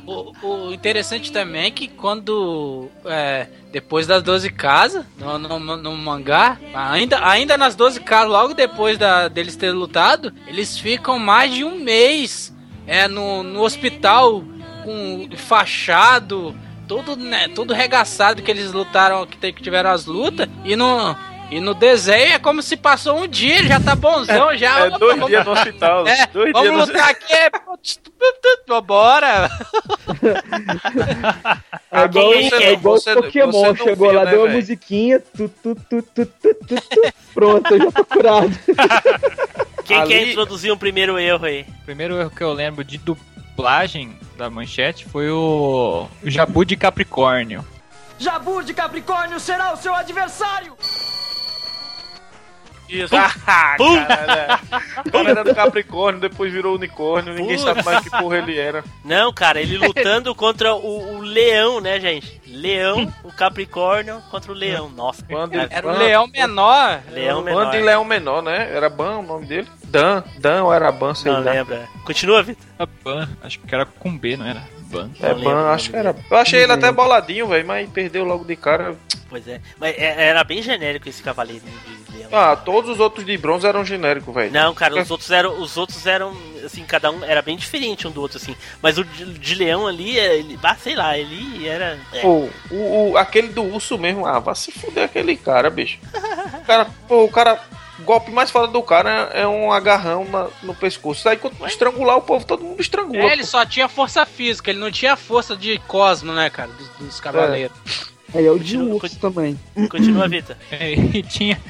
O, o interessante também é que quando. é, depois das 12 casas, no, no, no mangá, ainda, ainda nas 12 casas, logo depois da, deles terem lutado, eles ficam mais de um mês é, no, no hospital com fachado, todo, né, todo regaçado que eles lutaram, que, tiveram as lutas, e no. E no desenho é como se passou um dia, ele já tá bonzão, já. É dois dias no hospital. É, dois vamos dias no lutar aqui, é, bora! É igual, quem- é igual você- o Pokémon, você chegou viu, lá, né, deu uma musiquinha, tu, tu, tu, tu, tu, tu, tu, pronto, eu já tô curado. Quem Ali- quer introduzir um primeiro erro aí? O primeiro erro que eu lembro de dublagem da manchete foi o, o Jabu de Capricórnio. Jabu de Capricórnio será o seu adversário! Isso. Ah, cara, o cara era do Capricórnio, depois virou unicórnio, ninguém sabe mais que porra ele era. Não, cara, ele lutando contra o, o leão, né, gente? Leão, o Capricórnio contra o leão. Nossa, Bando- cara, Era o leão menor. leão Bando de menor. Leão Menor, né? Era Ban o nome dele? Dan, Dan ou era Ban, sei Não lá. lembra. Continua, Vitor. Ban, acho que era com B, não era? Ban. É Ban, acho que era. Eu achei ele até boladinho, velho, mas perdeu logo de cara. Pois é. Mas é- era bem genérico esse cavaleiro de leão. Ah, todos os outros de bronze eram genéricos, velho. Não, cara, os outros eram. Os outros eram. Assim, cada um era bem diferente um do outro, assim. Mas o de, de leão ali, é- ele. Ah, sei lá, ele era. é. Pô, o, o- aquele do urso mesmo, ah, vai se fuder aquele cara, bicho. O cara, pô, o cara. O golpe mais foda do cara é um agarrão na- no pescoço. Aí quando estrangular o povo, todo mundo estrangula. É, ele só tinha força física, ele não tinha força de cosmo, né, cara? Dos, dos cavaleiros. Aí é o de urso também. Continua, Vitor. É, e tinha,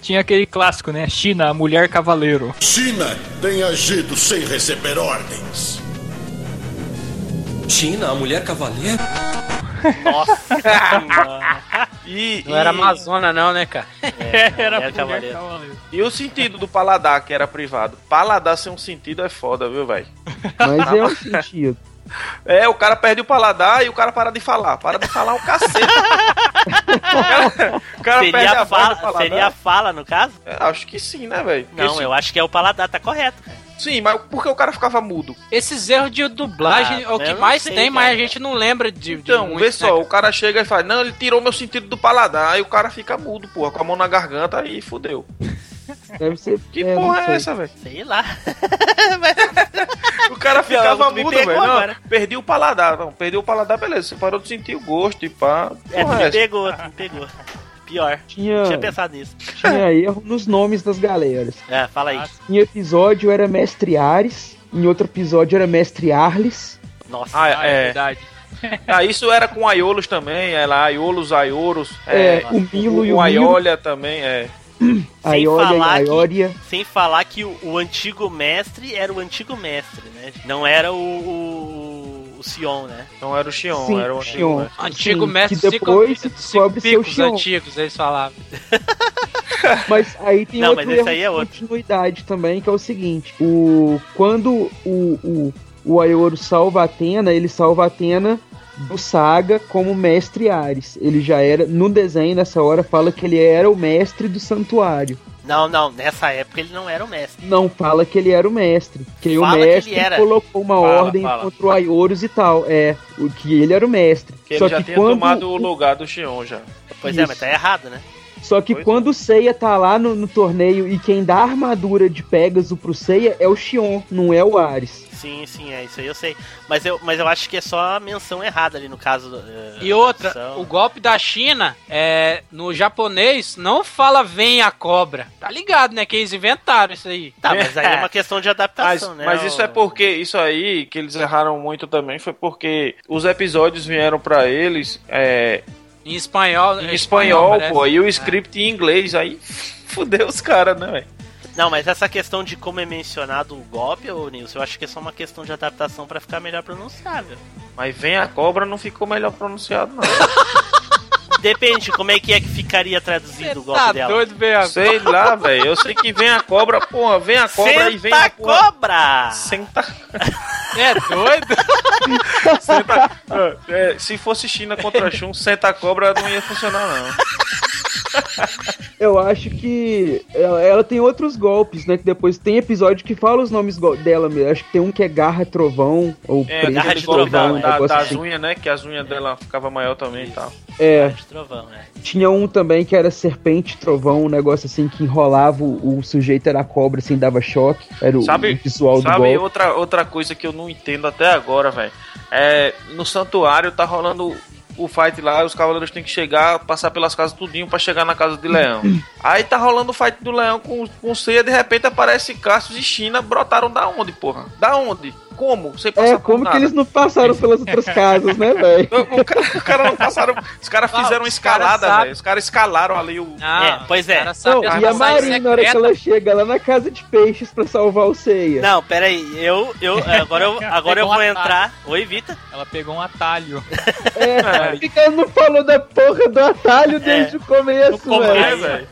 tinha aquele clássico, né? China, a mulher cavaleiro. China tem agido sem receber ordens. China, a mulher cavaleiro? Nossa. E, Não era e- Amazona, não, né, cara? É, Era mulher mulher cavaleiro. E o sentido do paladar, que era privado. Paladar sem um sentido é foda, viu, velho? Mas é um sentido. É, o cara perde o paladar e o cara para de falar. Para de falar o cacete. o cara, o cara perde Seria a a, voz do fala, paladar. seria a fala, no caso? É, acho que sim, né, velho? Não, se- eu acho que é o paladar, tá correto, cara. Sim, mas por que o cara ficava mudo? Esses erros de dublagem Ah, é o eu que mais sei, tem, mas cara. a gente não lembra de. de Então, muito, vê né, só, o cara chega e fala, não, ele tirou meu sentido do paladar, aí o cara fica mudo, porra, com a mão na garganta e fudeu. Deve ser. Que é, porra é essa, velho? Sei lá. O cara ficava mudo, velho. Perdi o paladar. Não, perdi o paladar, beleza. Você parou de sentir o gosto e pá. É, Porra, me essa? pegou, me pegou. Pior. Tinha- Tinha pensado nisso. Tinha erro nos nomes das galeras. É, fala aí. Em episódio era Mestre Ares, em outro episódio era Mestre Arles. Nossa. Ah, é. verdade. Ah, isso era com Aiolos também, é lá, Aiolos, Aioros. É, o Milo e o Milo. Aiolia também, é. Sem olha falar que- Aioria. Sem falar que o, o antigo mestre era o antigo mestre, né? Não era o, o, o Sion, né? Não era o Xion, Sim, era o Xion. antigo. Antigo Sim, mestre que depois se descobre picos Xion. antigos, eles falavam. Mas aí tem Não, outro erro aí é de outro. continuidade também, que é o seguinte: o quando o, o, o Aioro salva a Atena, ele salva a Atena do Saga como mestre Ares. Ele já era, no desenho nessa hora, fala que ele era o mestre do santuário. Não, não, nessa época ele não era o mestre. Não fala que ele era o mestre. Que o Fala que mestre ele era. colocou uma Fala, ordem fala. contra o Aioros e tal. É, o que ele era o mestre. Que ele Só já que tinha quando tomado o lugar do Xion já. Pois é, Isso. mas tá errado, né? Só que Pois quando o Seiya tá lá no, no torneio e quem dá a armadura de Pegasus pro Seiya é o Xion, não é o Ares. Sim, sim, é isso aí eu sei. Mas eu, mas eu acho que é só a menção errada ali no caso. eh, E outra, tradução. o golpe da China, é, no japonês, não fala vem a cobra. Tá ligado, né? Que eles inventaram isso aí. Tá, mas aí é uma questão de Mas, adaptação, né? mas isso é porque, isso aí, que eles erraram muito também, foi porque os episódios vieram pra eles é, Em espanhol. em espanhol, parece. pô, e o script em inglês, aí fudeu os caras, né, velho? Não, mas essa questão de como é mencionado o golpe, ô Nilson, eu acho que é só uma questão de adaptação pra ficar melhor pronunciável. Mas vem a cobra não ficou melhor pronunciado, não. Depende como é que é que ficaria traduzido o golpe Tá dela. doido, bem agora. Sei lá, velho. Eu sei que vem a cobra, porra, vem a cobra e vem Senta a porra. cobra! Senta. É doido? senta. É, se fosse China contra Chun, senta a cobra não ia funcionar, não. Eu acho que ela, ela tem outros golpes, né? Que depois tem episódio que fala os nomes dela mesmo. Acho que tem um que é Garra Trovão, ou É, Presa Garra de trovão, da, um da- das assim. unhas, né? Que as unhas dela ficava maior também e tal. É, De trovão, né? tinha um também que era Serpente Trovão, um negócio assim que enrolava o, o sujeito era a cobra, assim, dava choque. Era o, Sabe, o visual do sabe golpe. outra, outra coisa que eu não entendo até agora, velho? É, no santuário tá rolando o fight lá, os cavaleiros têm que chegar, passar pelas casas tudinho pra chegar na casa de leão. Aí tá rolando o fight do leão com, com ceia, de repente aparece Cassius e China, brotaram da onde, porra? Da onde? Como? Sem passar É, por como nada. que eles não passaram pelas outras casas, né, velho? O, o cara, o cara não passaram. Os caras Ah, fizeram uma escalada, velho. Os caras escalaram ali o. Não, É, pois é. Não, e a Marina, na hora que ela chega lá na casa de peixes pra salvar o Seiya. Não, pera aí, eu, eu, agora eu, agora eu vou um entrar. Oi, Vita. Ela pegou um atalho. É, por que que ela não falou da porra do atalho desde o começo, É, velho?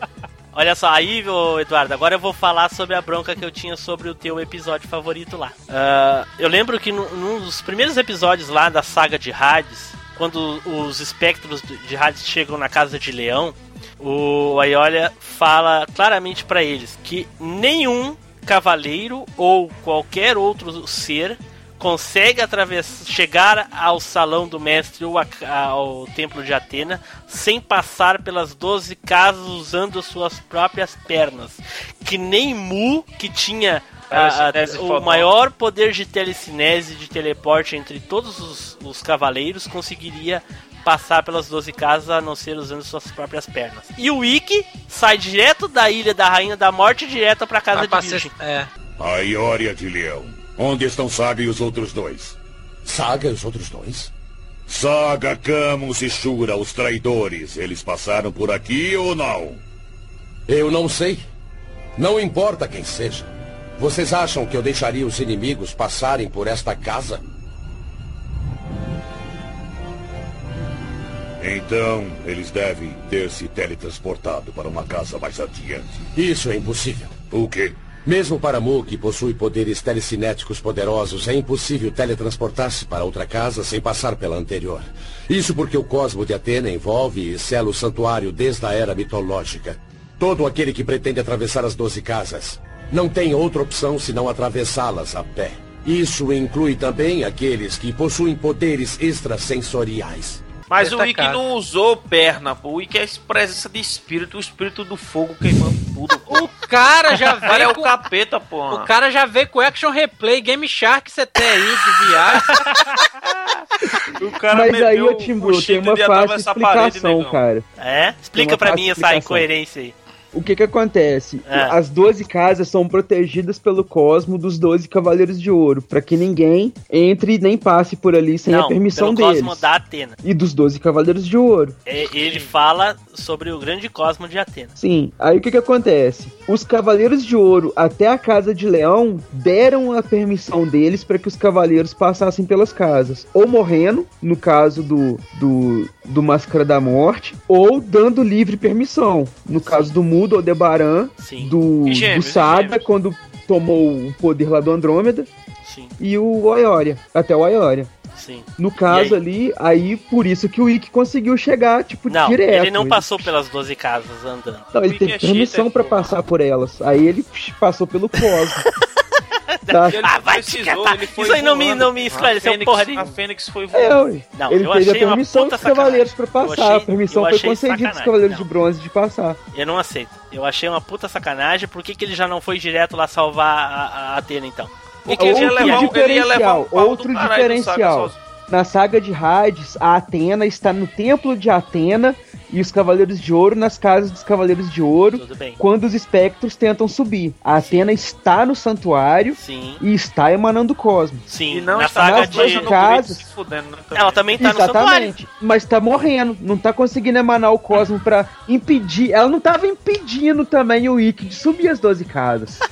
Olha só, aí, Eduardo, agora eu vou falar sobre a bronca que eu tinha sobre o teu episódio favorito lá. Ah, eu lembro que no- num dos primeiros episódios lá da saga de Hades, quando os espectros de Hades chegam na casa de Leão, o Aiolia fala claramente pra eles que nenhum cavaleiro ou qualquer outro ser consegue atravessar, chegar ao salão do mestre ou a- ao templo de Atena sem passar pelas 12 casas usando suas próprias pernas. Que nem Mu, que tinha a- a- o maior poder de telecinese, de teleporte entre todos os, os cavaleiros, conseguiria passar pelas 12 casas a não ser usando suas próprias pernas. E o Ikki sai direto da ilha da Rainha da Morte direto pra casa Vai de Virgem. É. A Iória de Leão. Onde estão Saga e os outros dois? Saga e os outros dois? Saga, Camus e Shura, os traidores. Eles passaram por aqui ou não? Eu não sei. Não importa quem seja. Vocês acham que eu deixaria os inimigos passarem por esta casa? Então, eles devem ter se teletransportado para uma casa mais adiante. Isso é impossível. O quê? Mesmo para Mu, que possui poderes telecinéticos poderosos, é impossível teletransportar-se para outra casa sem passar pela anterior. Isso porque o cosmo de Atena envolve e sela o santuário desde a era mitológica. Todo aquele que pretende atravessar as doze casas não têm outra opção senão atravessá-las a pé. Isso inclui também aqueles que possuem poderes extrasensoriais. Mas o. Ikki não usou perna, pô. O Ikki é a presença de espírito, o espírito do fogo queimando tudo. Pô. O cara já O cara é veio o capeta, pô. O cara já veio com Action Replay, Game Shark CTI de viagem. O cara Mas aí, Timbu, tem uma de fácil a parede, explicação, negão. cara. É? Explica pra mim essa explicação. incoerência aí. O que que acontece? É. As 12 casas são protegidas pelo cosmo dos 12 Cavaleiros de Ouro, pra que ninguém entre nem passe por ali sem não, a permissão pelo deles. cosmo da Atena. E dos 12 Cavaleiros de Ouro. É, Ele fala sobre o grande cosmo de Atena. Sim, aí o que que acontece? Os Cavaleiros de Ouro até a Casa de Leão deram a permissão deles para que os Cavaleiros passassem pelas casas. Ou morrendo, no caso do, do, do Máscara da Morte, ou dando livre permissão. No caso do Mudo Aldebaran, Sim. do, gêmeos, do Sada, quando tomou o poder lá do Andrômeda, Sim, e o Oioria, até o Oioria. sim. No caso aí? ali, aí por isso que o Ikki conseguiu chegar, tipo, Não, direto. ele não passou pelas 12 casas andando. Não, ele teve é permissão pô. passar por elas. Aí ele psh, passou pelo cosmo. tá? Ele Ah, vai te precisou, catar. ele foi Isso aí não me- não me A esclareceu Fênix- porra nenhuma. A Fênix foi É, voando. ué. Não, ele eu teve a achei uma permissão dos cavaleiros pra passar. achei- a permissão eu foi achei concedida dos sacanagem. cavaleiros Não. de bronze de passar. Eu não aceito. Eu achei uma puta sacanagem. Por que, que ele já não foi direto lá salvar a, a Atena, então? Porque ele ia outro levar um- ele ia levar um pau outro diferencial. Na saga de Hades, a Atena está no templo de Atena e os Cavaleiros de Ouro nas casas dos Cavaleiros de Ouro Tudo bem. quando os espectros tentam subir. A Atena está no santuário Sim, e está emanando o cosmo. sim. E não na está saga nas de... duas no casas. fudendo, né, Ela também tá no santuário. Exatamente. Mas tá morrendo. Não tá conseguindo emanar o cosmo pra impedir. Ela não tava impedindo também o Ikki de subir as 12 casas.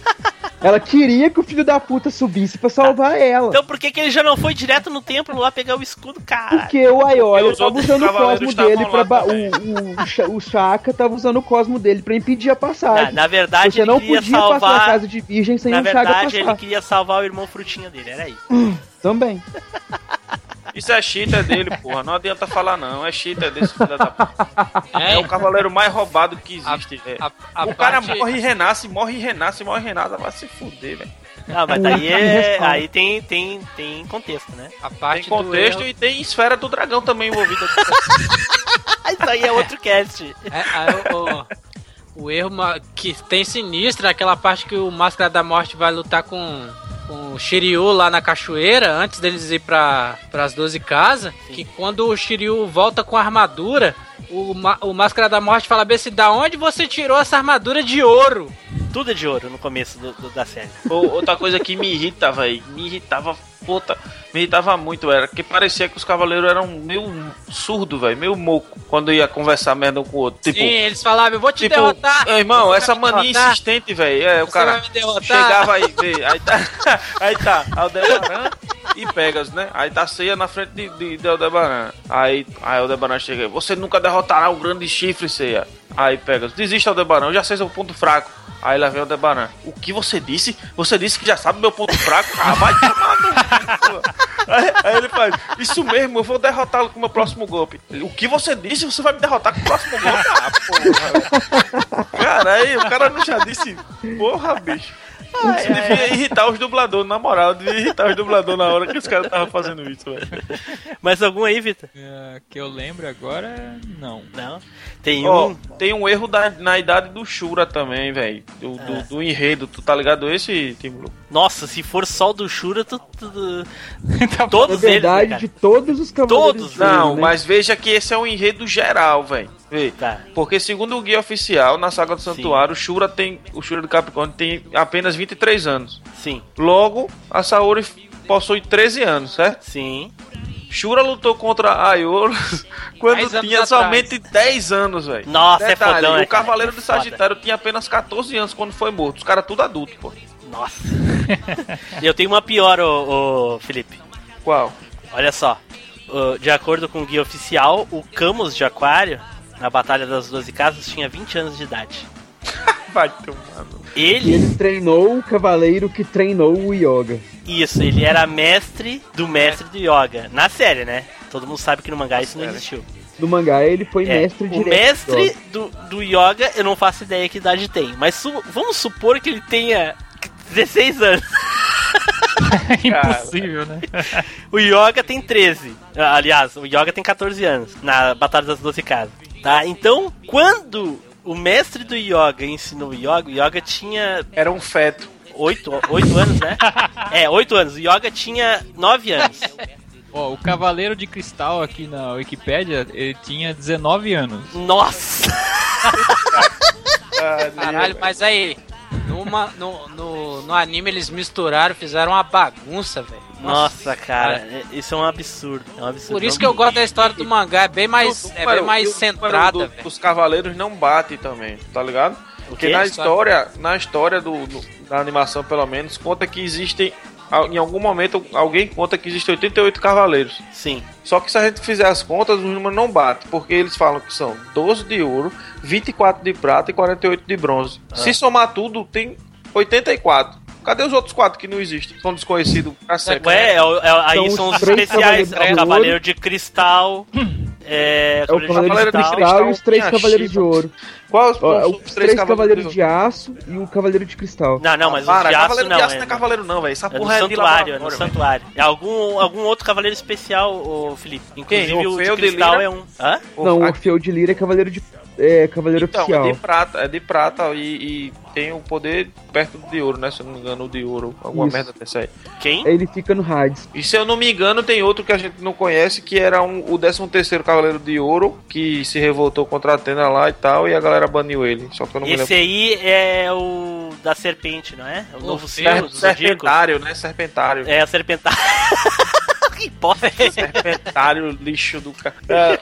Ela queria que o filho da puta subisse pra salvar ela. Então por que, que ele já não foi direto no templo lá pegar o escudo, cara? Porque o Aiolia os tava usando o cosmo dele pra. ba-. O, o, o, Cha- o Chaka tava usando o cosmo dele pra impedir a Na, passagem. na verdade, Você ele não queria podia passar a salvar. casa de virgem sem Na o Chaka verdade, ele passar. queria salvar o irmão frutinha dele, era aí. Também. Isso é cheater dele, porra. Não adianta falar não. É cheater desse filho da puta. É, É, o cavaleiro mais roubado que existe, velho. a, a O cara parte- morre e renasce, morre e renasce, morre e renasce. Vai se fuder, velho. Ah, mas daí é, aí tem, tem, tem contexto, né? a parte Tem contexto do erro, e tem esfera do dragão também envolvida. Isso aí é outro cast. é, aí o, o erro que tem sinistro é aquela parte que o Máscara da Morte vai lutar com, com o Shiryu lá na cachoeira, antes deles ir para as 12 casas, que quando o Shiryu volta com a armadura, o, o Máscara da Morte fala, Bessi, da onde você tirou essa armadura de ouro? Tudo é de ouro no começo do- do- da série. Ou- Outra coisa que me irrita, velho. Me irritava, puta. Me irritava muito, era que parecia que os cavaleiros eram meio surdo, velho. Meio moco. Quando ia conversar merda um com o outro. Tipo, Sim, eles falavam, eu vou te Tipo, derrotar. "Ei, irmão, essa mania insistente, velho. É, o cara chegava aí, vê, aí tá, aí tá, Aldebaran e Pegas, né? Aí tá ceia na frente de, de, de Aldebaran. Aí, aí Aldebaran chega, você nunca derrotará o grande chifre, ceia. Aí Pegas, desista Aldebaran, eu já sei seu ponto fraco. Aí lá vem o Aldebaran. O que você disse? Você disse que já sabe meu ponto fraco? Ah, vai tomar no. Aí, aí ele faz, isso mesmo, eu vou derrotá-lo com o meu próximo golpe. O que você disse? Você vai me derrotar com o próximo golpe? Ah, porra. Cara, aí o cara não já disse, porra, bicho. Você devia irritar os dubladores, na moral, devia irritar os dubladores na hora que os caras estavam fazendo isso, velho. Mais algum aí, Vitor? É, que eu lembro agora, não. Não. Tem Ó, um. tem um erro da, na idade do Shura também, velho. Do, do, É. do enredo, tu tá ligado esse, Timbu? Nossa, se for só o do Shura, tu, tu- tu- Na todos eles. verdade, né, cara? de todos os cavaleiros Todos, Não, né? mas veja que esse é um enredo geral, velho. Vê. Tá. Porque segundo o guia oficial, na saga do santuário, o Shura tem. O Shura do Capricórnio tem apenas 23 anos. Sim, Logo, a Saori possui 13 anos, certo? sim. Shura lutou contra a Ayoro quando tinha atrás. somente 10 anos, velho. Nossa, é fodão, né, O cara? Cavaleiro É do. Sagitário tinha apenas 14 anos quando foi morto. Os caras tudo adulto, pô. Nossa. Eu tenho uma pior, ô, ô, Felipe. Qual? Olha só. De acordo com o guia oficial, o Camus de Aquário, na Batalha das Doze Casas, tinha 20 anos de idade. Vai tomando. E Ele, ele treinou o cavaleiro que treinou o Yoga. isso, ele era mestre do mestre do Yoga. Na série, né? Todo mundo sabe que no mangá isso não existiu. No mangá ele foi É, mestre o direto. mestre do, do yoga, eu não faço ideia que idade tem. Mas su- vamos supor que ele tenha 16 anos. Impossível, né? O Yoga tem 13. Ah, Aliás, o Yoga tem 14 anos. Na Batalha das Doze Casas. Tá? Então, quando o mestre do Yoga ensinou o Yoga, o Yoga tinha. Era um feto. 8, 8 anos, né? É, 8 anos. O Yoga tinha 9 anos. Ó, o Cavaleiro de Cristal aqui na Wikipédia, ele tinha 19 anos. Nossa! Caralho, mas aí, numa, no, no, no anime eles misturaram, fizeram uma bagunça, velho. Nossa, cara, é- isso é um absurdo. É um absurdo. Por isso que eu gosto da história do mangá, é bem mais, é bem mais centrada, do-. Os cavaleiros não batem também, tá ligado? Porque na história, na história do, do- da animação, pelo menos, conta que existem. Em algum momento, alguém conta que existem 88 cavaleiros. Sim. Só que se a gente fizer as contas, os números não batem. Porque eles falam que são 12 de ouro, 24 de prata e 48 de bronze. Ah. Se somar tudo, tem 84. Cadê os outros quatro que não existem? São desconhecidos pra sempre. Ué, é é aí São são os especiais. Cavaleiros É o de Cavaleiro de Cristal. É, É o Cavaleiro de Cristal e os três Cavaleiros de Ouro. Qual os, Ó, os os três Cavaleiros de Aço e o Cavaleiro de Cristal. Não, não, mas Para, o de aço Cavaleiro não. de Aço é, não é cavaleiro não, velho. Essa é porra é de santuário, é no santuário. É algum, algum outro cavaleiro especial, ô Felipe. Inclusive Quem? o, Orfeu de de cristal Lira? é um. Hã? Não, o Orfeu de Lira é Cavaleiro de é, Cavaleiro Então, Oficial. é de prata, é de prata e, e tem o poder perto do de ouro, né? Se eu não me engano, o de ouro. Alguma Isso. merda dessa aí. Quem? Ele fica no Hades. E se eu não me engano, tem outro que a gente não conhece, que era um, o 13 terceiro Cavaleiro de Ouro, que se revoltou contra a Atena lá e tal, e a galera baniu ele. Só que eu não me Esse lembro. aí é o da serpente, não é? O novo Ser- símbolo do Zodíaco. Serpentário, né? Serpentário. É, o serpentário. que bosta. Serpentário, lixo do cara. É,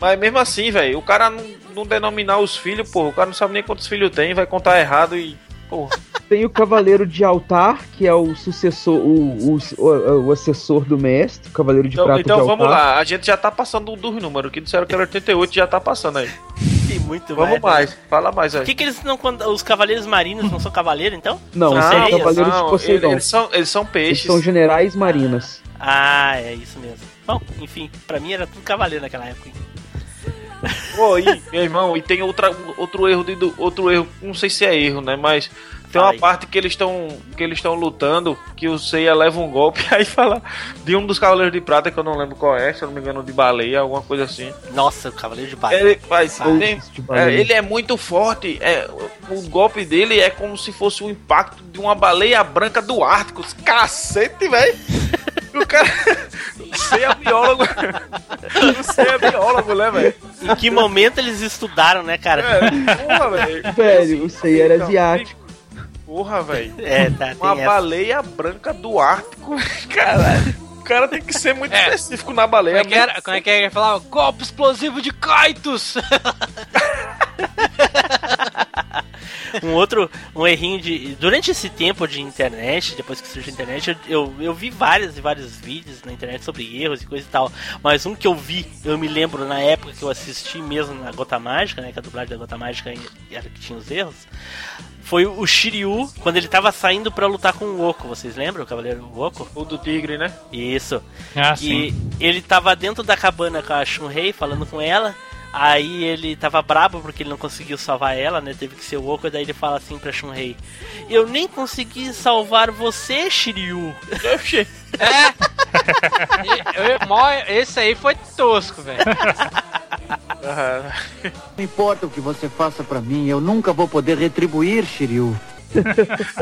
mas mesmo assim, velho, o cara não, não denominar os filhos, porra, o cara não sabe nem quantos filhos tem, vai contar errado e. Porra. Tem o Cavaleiro de Altar, que é o sucessor, o, o, o, o assessor do mestre, o Cavaleiro de Então, Prata então de vamos Altar. lá, a gente já tá passando dos números, que disseram que era 88, já tá passando aí. Muito Vamos mais, fala mais aí. Por que, que eles não. quando- Os cavaleiros marinhos não são cavaleiros, então? Não, são são sereias? Cavaleiros de Poseidon. Eles são, eles são Eles peixes. são generais marinas. Ah, é isso mesmo. Bom, enfim, pra mim era tudo cavaleiro naquela época. Pô, e, meu irmão, e tem outra, outro erro de, do- outro erro, não sei se é erro, né? Mas tem uma Ai. parte que eles estão que eles estão lutando, que o Seiya leva um golpe, aí fala de um dos Cavaleiros de Prata, que eu não lembro qual é, se eu não me engano, de baleia, alguma coisa assim. Nossa, o cavaleiro de baleia. Ele, Ou tem- de baleia. é, ele é muito forte. É, o, o golpe dele é como se fosse o impacto de uma baleia branca do Ártico. Cacete, velho! O cara. Você é biólogo. Você é biólogo, né, velho? Em que momento eles estudaram, né, cara? É, porra, velho. Velho, o Sei era asiático. Porra, velho. É, tá, Uma essa. baleia branca do Ártico. Caralho. O cara tem que ser muito É. específico na baleia. Como é que era? Como é que ele falava? Golpe explosivo de Kaitos! Um outro, um errinho de. Durante esse tempo de internet, depois que surgiu a internet, eu, eu, eu vi vários e vários vídeos na internet sobre erros e coisa e tal. Mas um que eu vi, eu me lembro na época que eu assisti mesmo na Gota Mágica, né? Que a dublagem da Gota Mágica era que tinha os erros. Foi o Shiryu, quando ele tava saindo pra lutar com o Oco, vocês lembram? O Cavaleiro Oco? O do tigre, né? Isso. Ah, E sim. ele tava dentro da cabana com a Shunrei, falando com ela. Aí ele tava brabo porque ele não conseguiu salvar ela, né? Teve que ser o Oco. E daí ele fala assim pra Shunrei: Eu nem consegui salvar você, Shiryu. Eu- mó- Esse aí foi tosco, velho. Não importa o que você faça pra mim, eu nunca vou poder retribuir, Shiryu.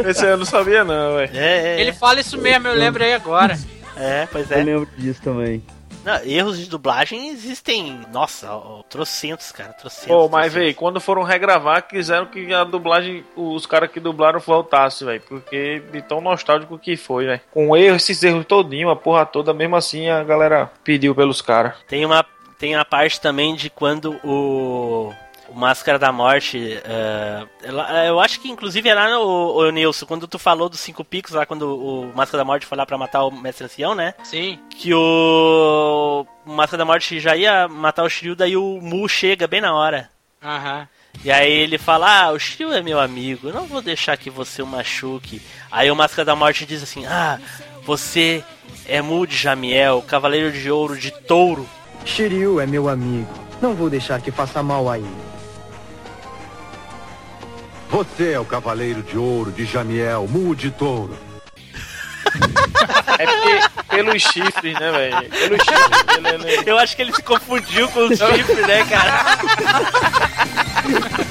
Esse eu não sabia, não, velho. É, é, Ele fala isso mesmo, eu lembrei agora. é, pois Eu é. lembro disso também. Não, erros de dublagem existem, nossa, ó, trocentos, cara, trocentos. Pô, mas, véi, quando foram regravar, quiseram que a dublagem, os caras que dublaram voltassem, velho. Porque de tão nostálgico que foi, velho. Com erro, esses erros todinho, a porra toda, mesmo assim a galera pediu pelos caras. Tem uma, tem a parte também de quando o, o Máscara da Morte. ela- eu acho que inclusive era no o Nilson, quando tu falou dos cinco picos lá, quando o Máscara da Morte foi lá pra matar o Mestre Ancião, né? Sim. Que o, o Máscara da Morte já ia matar o Shiryu, daí o Mu chega bem na hora. Aham. E aí ele fala, ah, o Shiryu é meu amigo, eu não vou deixar que você o machuque. Aí o Máscara da Morte diz assim, ah, você é Mu de Jamiel, Cavaleiro de Ouro de Touro. Shiryu é meu amigo. Não vou deixar que faça mal a ele. Você é o cavaleiro de ouro de Jamiel, mude touro. É porque, pelos chifres, né, velho? Pelos chifres. Ele, ele... Eu acho que ele se confundiu com os chifres, né, cara?